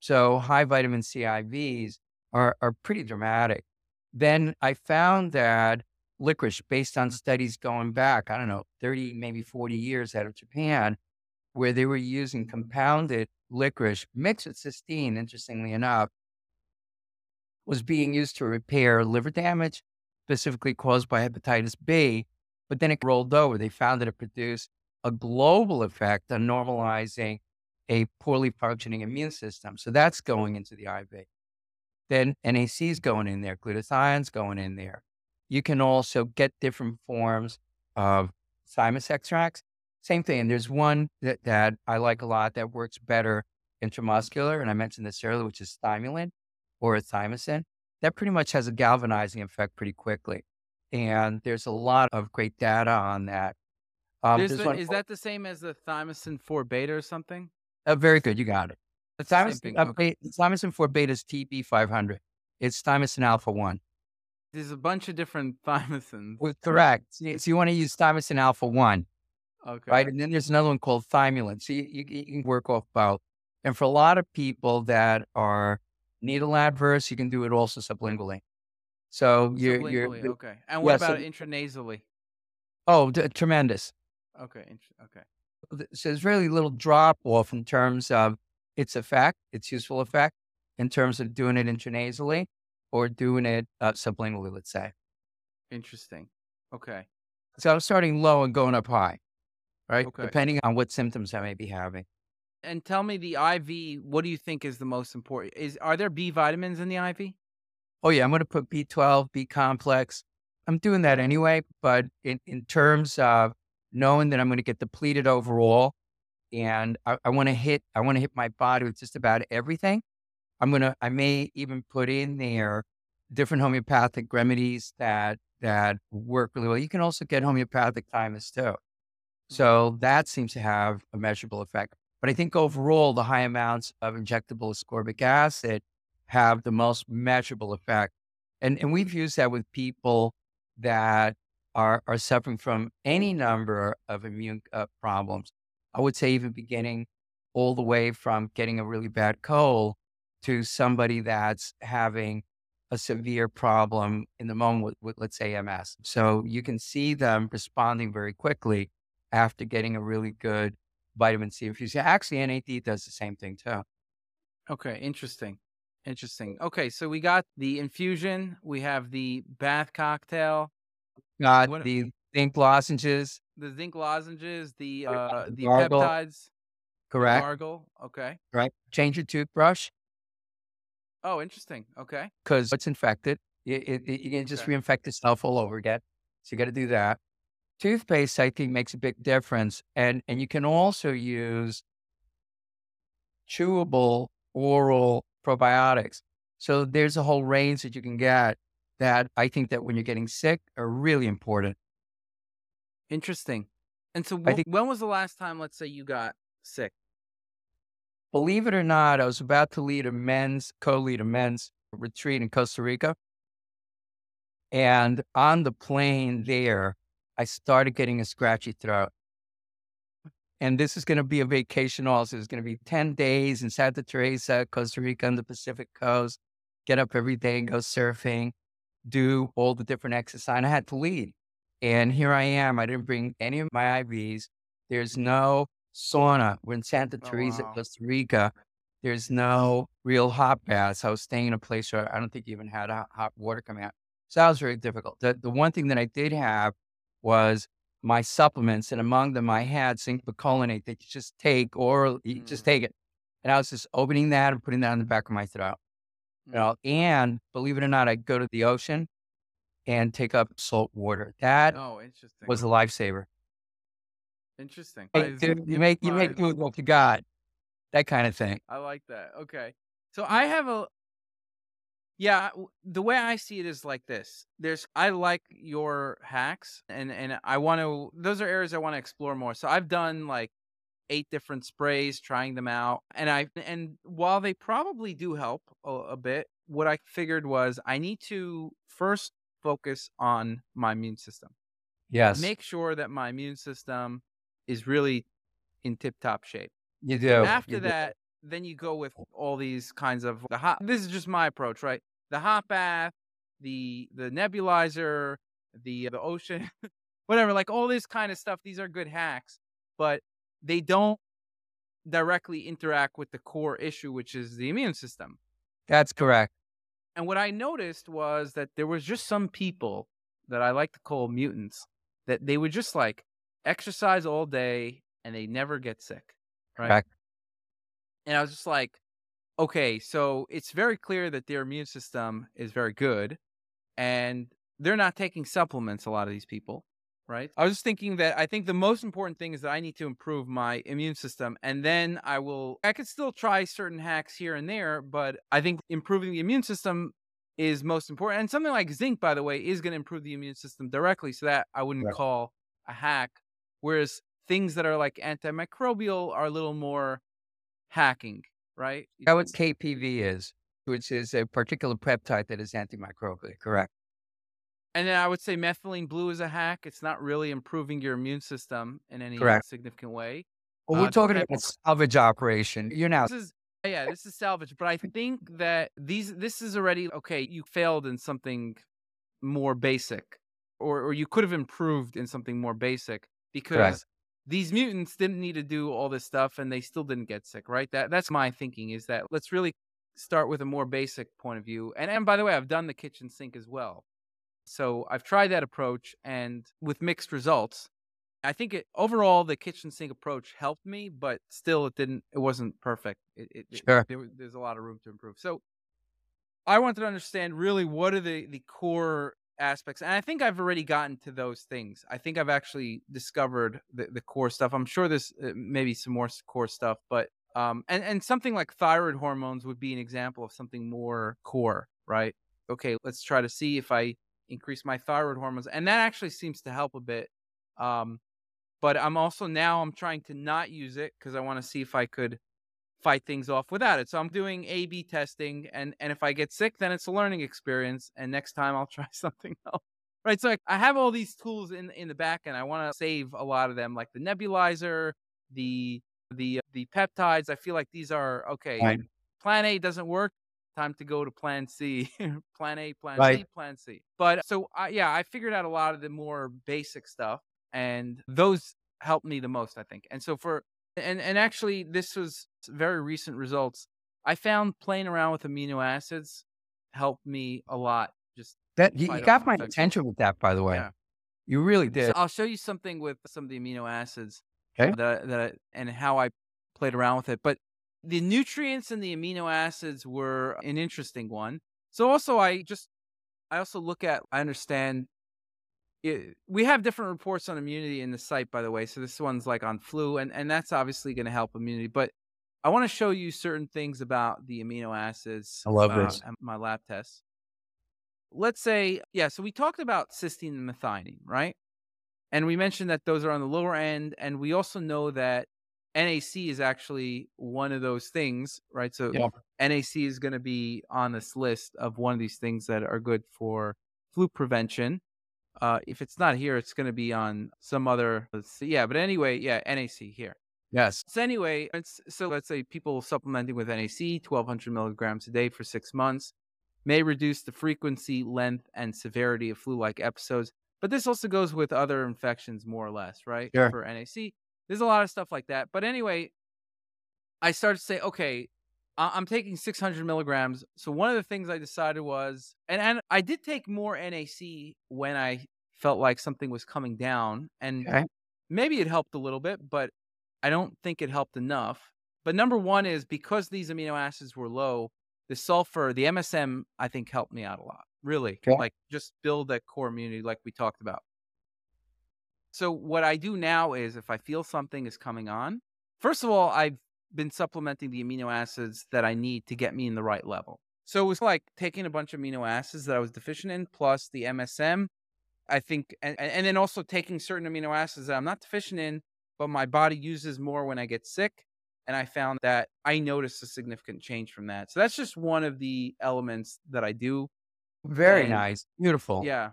So high vitamin C IVs are, are pretty dramatic. Then I found that licorice, based on studies going back, I don't know, 30, maybe 40 years out of Japan, where they were using compounded licorice mixed with cysteine, interestingly enough, was being used to repair liver damage, specifically caused by hepatitis B. But then it rolled over. They found that it produced a global effect on normalizing a poorly functioning immune system. So that's going into the IV. Then NAC is going in there, glutathione's going in there. You can also get different forms of thymus extracts. Same thing. And there's one that, that I like a lot that works better intramuscular. And I mentioned this earlier, which is Thymulin or thymosin. That pretty much has a galvanizing effect pretty quickly. And there's a lot of great data on that. Um, the, is that the same as the thymosin 4 beta or something? Uh, very good. You got it. The thymosin, uh, okay. thymosin 4 beta is TB500. It's thymosin alpha 1. There's a bunch of different *laughs* thymosins. Well, correct. So you want to use thymosin alpha 1. Okay. Right. And then there's another one called thymulin. So you, you, you can work off both. And for a lot of people that are needle adverse, you can do it also sublingually. So you're, sublingually, you're okay. And what yeah, about so, intranasally? Oh, d- tremendous. Okay. Okay. So there's really little drop off in terms of its effect, its useful effect, in terms of doing it intranasally or doing it uh, sublingually, let's say. Interesting. Okay. So I'm starting low and going up high, right? Okay. Depending on what symptoms I may be having. And tell me the IV, what do you think is the most important? Is are there B vitamins in the IV? Oh yeah, I'm going to put B12, B complex. I'm doing that anyway, but in, in terms of knowing that I'm going to get depleted overall, and I, I want to hit, I want to hit my body with just about everything. I'm gonna, I may even put in there different homeopathic remedies that that work really well. You can also get homeopathic thymus too. So that seems to have a measurable effect. But I think overall, the high amounts of injectable ascorbic acid have the most measurable effect, and and we've used that with people that are, are suffering from any number of immune uh, problems. I would say even beginning all the way from getting a really bad cold to somebody that's having a severe problem in the moment with, with, let's say MS. So you can see them responding very quickly after getting a really good vitamin C infusion. Actually, NAD does the same thing too. Okay, interesting. Interesting. Okay, so we got the infusion, we have the bath cocktail, Got what, the zinc lozenges. The zinc lozenges, the uh, the gargle. peptides. Correct. Gargle. Okay. Right. Change your toothbrush. Oh, interesting. Okay. Because it's infected. It, it, it, you can just okay. reinfect itself all over again. So you got to do that. Toothpaste, I think, makes a big difference. And and you can also use chewable oral probiotics. So there's a whole range that you can get that I think that when you're getting sick are really important. Interesting. And so, think, when was the last time, let's say, you got sick? Believe it or not, I was about to lead a men's, co lead a men's retreat in Costa Rica. And on the plane there, I started getting a scratchy throat. And this is going to be a vacation also. It's going to be 10 days in Santa Teresa, Costa Rica on the Pacific coast. Get up every day and go surfing do all the different exercise. And I had to lead. And here I am. I didn't bring any of my IVs. There's no sauna. We're in Santa oh, Teresa, wow. Costa Rica. There's no real hot baths. I was staying in a place where I don't think even had hot water coming out. So that was very difficult. The, the one thing that I did have was my supplements, and among them I had zinc picolinate that you just take or you mm. just take it. And I was just opening that and putting that on the back of my throat. You know, and believe it or not, I'd go to the ocean and take up salt water. That oh, interesting. was a lifesaver. Interesting. Hey, dude, you make you make food what you got. That kind of thing. I like that. Okay. So I have a yeah, the way I see it is like this. There's I like your hacks and and I want to those are areas I want to explore more. So I've done like eight different sprays, trying them out. And I and while they probably do help a, a bit, what I figured was I need to first focus on my immune system. Yes. Make sure that my immune system is really in tip top shape. You do. After you that, then you go with oh. all these kinds of the hot. This is just my approach, right? The hot bath, the the nebulizer, the uh, the ocean, *laughs* whatever. Like all this kind of stuff. These are good hacks, but they don't directly interact with the core issue, which is the immune system. That's correct. And what I noticed was that there was just some people that I like to call mutants that they would just like exercise all day and they never get sick. Right. Correct. And I was just like, okay, so it's very clear that their immune system is very good and they're not taking supplements, a lot of these people. Right. I was just thinking that I think the most important thing is that I need to improve my immune system. And then I will, I could still try certain hacks here and there, but I think improving the immune system is most important. And something like zinc, by the way, is going to improve the immune system directly. So that I wouldn't Right. call a hack. Whereas things that are like antimicrobial are a little more hacking, right? You That's what? KPV is, which is a particular peptide that is antimicrobial. Correct. And then I would say methylene blue is a hack. It's not really improving your immune system in any Correct. significant way. Well, Uh, we're talking and- about salvage operation. You're now This is yeah, this is salvage, but I think that these this is already okay. You failed in something more basic, or or you could have improved in something more basic because these mutants didn't need to do all this stuff and they still didn't get sick, right? That that's my thinking is that let's really start with a more basic point of view. And and by the way, I've done the kitchen sink as well. So I've tried that approach and with mixed results. I think it overall the kitchen sink approach helped me, but still it didn't it wasn't perfect. It, it, it- there, there's a lot of room to improve. So I wanted to understand really what are the the core aspects, and I think I've already gotten to those things. I think I've actually discovered the, the core stuff. I'm sure there's uh, maybe some more core stuff, but um, and and something like thyroid hormones would be an example of something more core, right? Okay, let's try to see if I increase my thyroid hormones, and that actually seems to help a bit. Um, but I'm also now I'm trying to not use it because I want to see if I could fight things off without it. So I'm doing A B testing and and if I get sick then it's a learning experience and next time I'll *laughs* try something else. Right? So like, I have all these tools in in the back and I want to save a lot of them like the nebulizer, the the the peptides. I feel like these are okay. Right. Plan A doesn't work. Time to go to plan C. *laughs* plan A, plan Right. C, plan C. But so I, yeah, I figured out a lot of the more basic stuff and those helped me the most, I think. And so for and and actually this was very recent results. I found playing around with amino acids helped me a lot. Just that you, you got my attention with that, by the way. Yeah. You really so did. I'll show you something with some of the amino acids Okay. that that and how I played around with it. But the nutrients and the amino acids were an interesting one. So also I just I also look at I understand it, we have different reports on immunity in the site by the way. So this one's like on flu and and that's obviously going to help immunity, but I want to show you certain things about the amino acids. I love uh, this. My lab tests. Let's say, yeah. So we talked about cysteine and methionine, right? And we mentioned that those are on the lower end, and we also know that NAC is actually one of those things, right? So Yeah. NAC is going to be on this list of one of these things that are good for flu prevention. Uh, if it's not here, it's going to be on some other. Let's see. Yeah, but anyway, yeah, NAC here. Yes. So anyway, it's, so let's say people supplementing with NAC, 1200 milligrams a day for six months, may reduce the frequency, length, and severity of flu-like episodes. But this also goes with other infections, more or less, right? Sure. For NAC, there's a lot of stuff like that. But anyway, I started to say, okay, I- I'm taking 600 milligrams. So one of the things I decided was, and, and I did take more NAC when I felt like something was coming down, and Okay. maybe it helped a little bit, but I don't think it helped enough. But number one is because these amino acids were low, the sulfur, the MSM, I think helped me out a lot. Really, Okay. like just build that core immunity, like we talked about. So what I do now is, if I feel something is coming on, first of all, I've been supplementing the amino acids that I need to get me in the right level. So it was like taking a bunch of amino acids that I was deficient in, plus the MSM. I think, and, and then also taking certain amino acids that I'm not deficient in, but my body uses more when I get sick. And I found that I noticed a significant change from that. So that's just one of the elements that I do. Very And- nice. Beautiful. Yeah.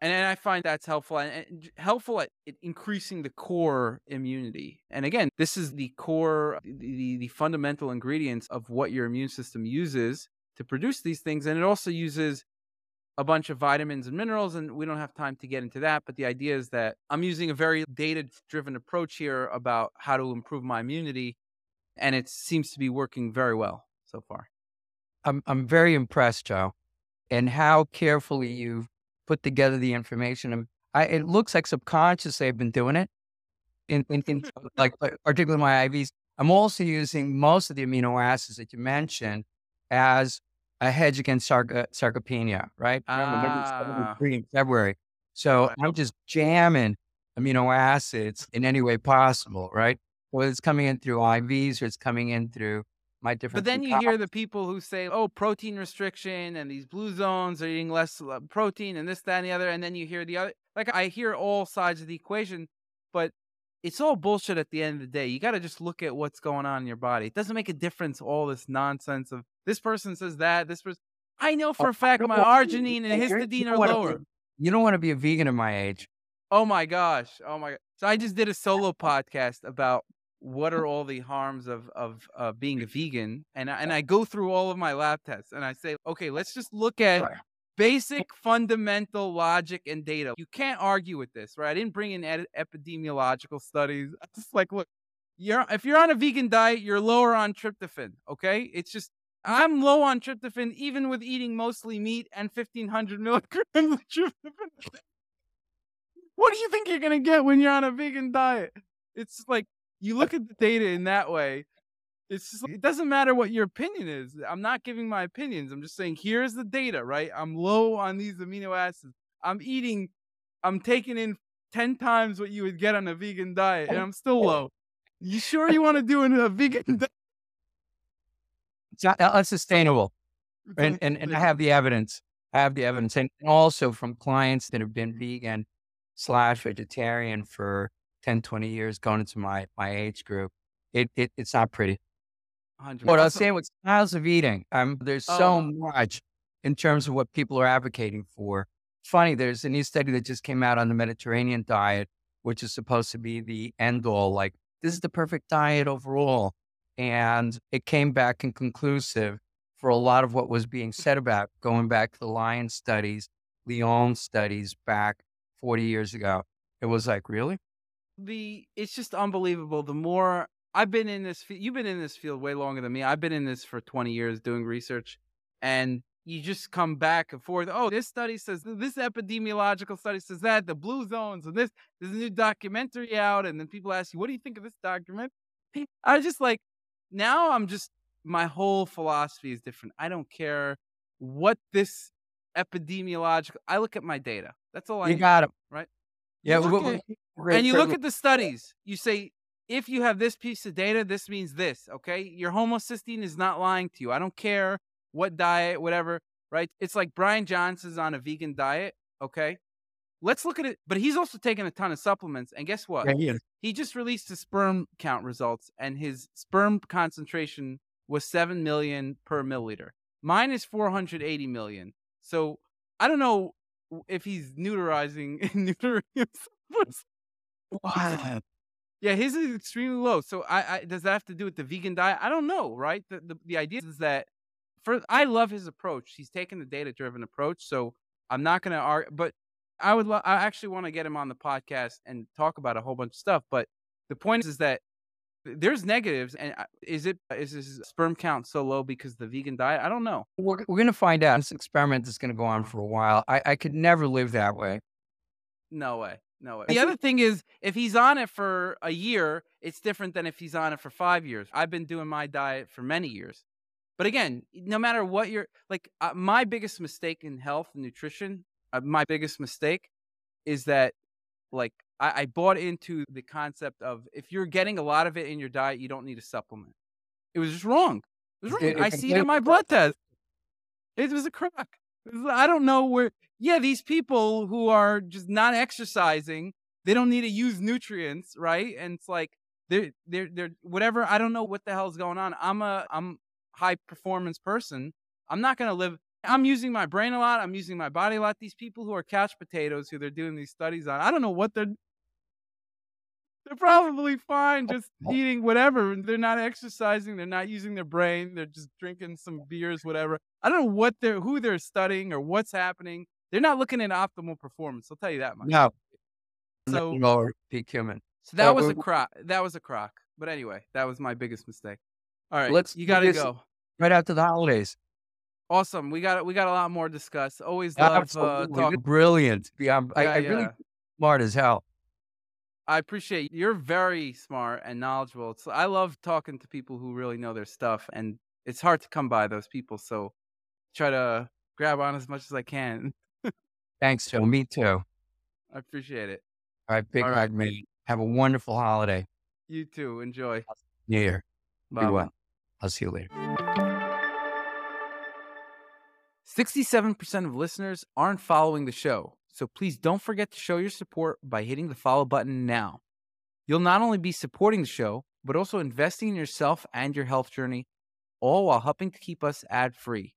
And, and I find that's helpful and, and helpful at increasing the core immunity. And again, this is the core, the, the, the fundamental ingredients of what your immune system uses to produce these things. And it also uses a bunch of vitamins and minerals, and we don't have time to get into that. But the idea is that I'm using a very data driven approach here about how to improve my immunity, and it seems to be working very well so far. I'm, I'm very impressed, Joe, and how carefully you've put together the information. I, it looks like subconsciously I've been doing it in, in, in *laughs* *laughs* like, particularly my IVs. I'm also using most of the amino acids that you mentioned as a hedge against sarc- sarcopenia, right? Ah. February. So right. I'm just jamming amino acids in any way possible, right? Whether it's coming in through IVs or it's coming in through my different. But then you hear the people who say, "Oh, protein restriction and these blue zones are eating less uh, protein and this, that, and the other," and then you hear the other. Like I hear all sides of the equation, but it's all bullshit at the end of the day. You got to just look at what's going on in your body. It doesn't make a difference. All this nonsense of this person says that, this person. I know for oh, a fact my arginine and histidine are lower. You don't want to be a vegan at my age. Oh my gosh. Oh my god. So I just did a solo podcast about what are all the harms of of uh, being a vegan, and I, and I go through all of my lab tests, and I say, okay, let's just look at basic fundamental logic and data. You can't argue with this, right? I didn't bring in ed- epidemiological studies. *laughs* I just like, look, you're if you're on a vegan diet, you're lower on tryptophan. Okay, it's just I'm low on tryptophan even with eating mostly meat and 1500 milligrams of tryptophan. what do you think you're gonna get when you're on a vegan diet? It's like you look at the data in that way it's just, it doesn't matter what your opinion is. I'm not giving my opinions. I'm just saying here's the data, right? I'm low on these amino acids. I'm eating, I'm taking in 10 times what you would get on a vegan diet, and I'm still low. You sure you want to do a vegan *laughs* diet? It's not uh, unsustainable. And, and, and I have the evidence. I have the evidence. And also from clients that have been vegan slash vegetarian for 10, 20 years going into my, my age group. It, it, it's not pretty. 100 What I was saying with styles of eating, um, there's so oh. much in terms of what people are advocating for. Funny, there's a new study that just came out on the Mediterranean diet, which is supposed to be the end all. Like, this is the perfect diet overall. And it came back inconclusive for a lot of what was being said about going back to the Lyon studies, Lyon studies back 40 years ago. It was like, really? The it's just unbelievable. The more I've been in this. Field, you've been in this field way longer than me. I've been in this for 20 years doing research, and you just come back and forth. Oh, this study says this epidemiological study says that the blue zones and this. There's a new documentary out, and then people ask you, "What do you think of this document?" *laughs* I just like, now I'm just my whole philosophy is different. I don't care what this epidemiological. I look at my data. That's all I. You got it right. Yeah, and you look at the studies. You say if you have this piece of data, this means this, okay? Your homocysteine is not lying to you. I don't care what diet, whatever, right? It's like Bryan Johnson's on a vegan diet, okay? Let's look at it. But he's also taking a ton of supplements. And guess what? Yeah, he, he just released his sperm count results, and his sperm concentration was 7 million per milliliter. Mine is 480 million. So I don't know if he's neuterizing, *laughs* neutering himself. *laughs* Wow. Yeah, his is extremely low. So I, I does that have to do with the vegan diet? I don't know, right? The the, the idea is that for I love his approach. He's taken the data driven approach. So I'm not gonna argue, but I would lo- I actually want to get him on the podcast and talk about a whole bunch of stuff. But the point is, is that there's negatives, and is it is his sperm count so low because the vegan diet? I don't know. We're we're gonna find out. This experiment is gonna go on for a while. I I could never live that way. No way. No. The other thing is, if he's on it for a year, it's different than if he's on it for five years. I've been doing my diet for many years. But again, no matter what you're like, uh, my biggest mistake in health and nutrition, uh, my biggest mistake is that, like, I, I bought into the concept of if you're getting a lot of it in your diet, you don't need a supplement. It was just wrong. It was wrong. It, it I see it in my blood test. It was a crock. I don't know where yeah, these people who are just not exercising, they don't need to use nutrients, right? And it's like they're they're they're whatever. I don't know what the hell's going on. I'm a I'm high performance person. I'm not gonna live I'm using my brain a lot. I'm using my body a lot. These people who are couch potatoes, who they're doing these studies on, I don't know what they're. They're probably fine just *laughs* oh. eating whatever. They're not exercising. They're not using their brain. They're just drinking some beers, whatever. I don't know what they're, who they're studying or what's happening. They're not looking at optimal performance. I'll tell you that much. No. So, lower peak human. so that Uh, was a crock. That was a crock. But anyway, that was my biggest mistake. All right, Let's you got to go. Right after the holidays. Awesome. We got we got a lot more to discuss. Always love uh, talking. Brilliant. Yeah, I'm- I, Yeah, I really yeah. smart as hell. I appreciate you're very smart and knowledgeable. It's, I love talking to people who really know their stuff, and it's hard to come by those people. So try to grab on as much as I can. Thanks, Joe. Me too. I appreciate it. right, big All right. hug, man. Have a wonderful holiday. You too. Enjoy. New Year. Be Bye. well. I'll see you later. 67% of listeners aren't following the show, so please don't forget to show your support by hitting the follow button now. You'll not only be supporting the show, but also investing in yourself and your health journey, all while helping to keep us ad free.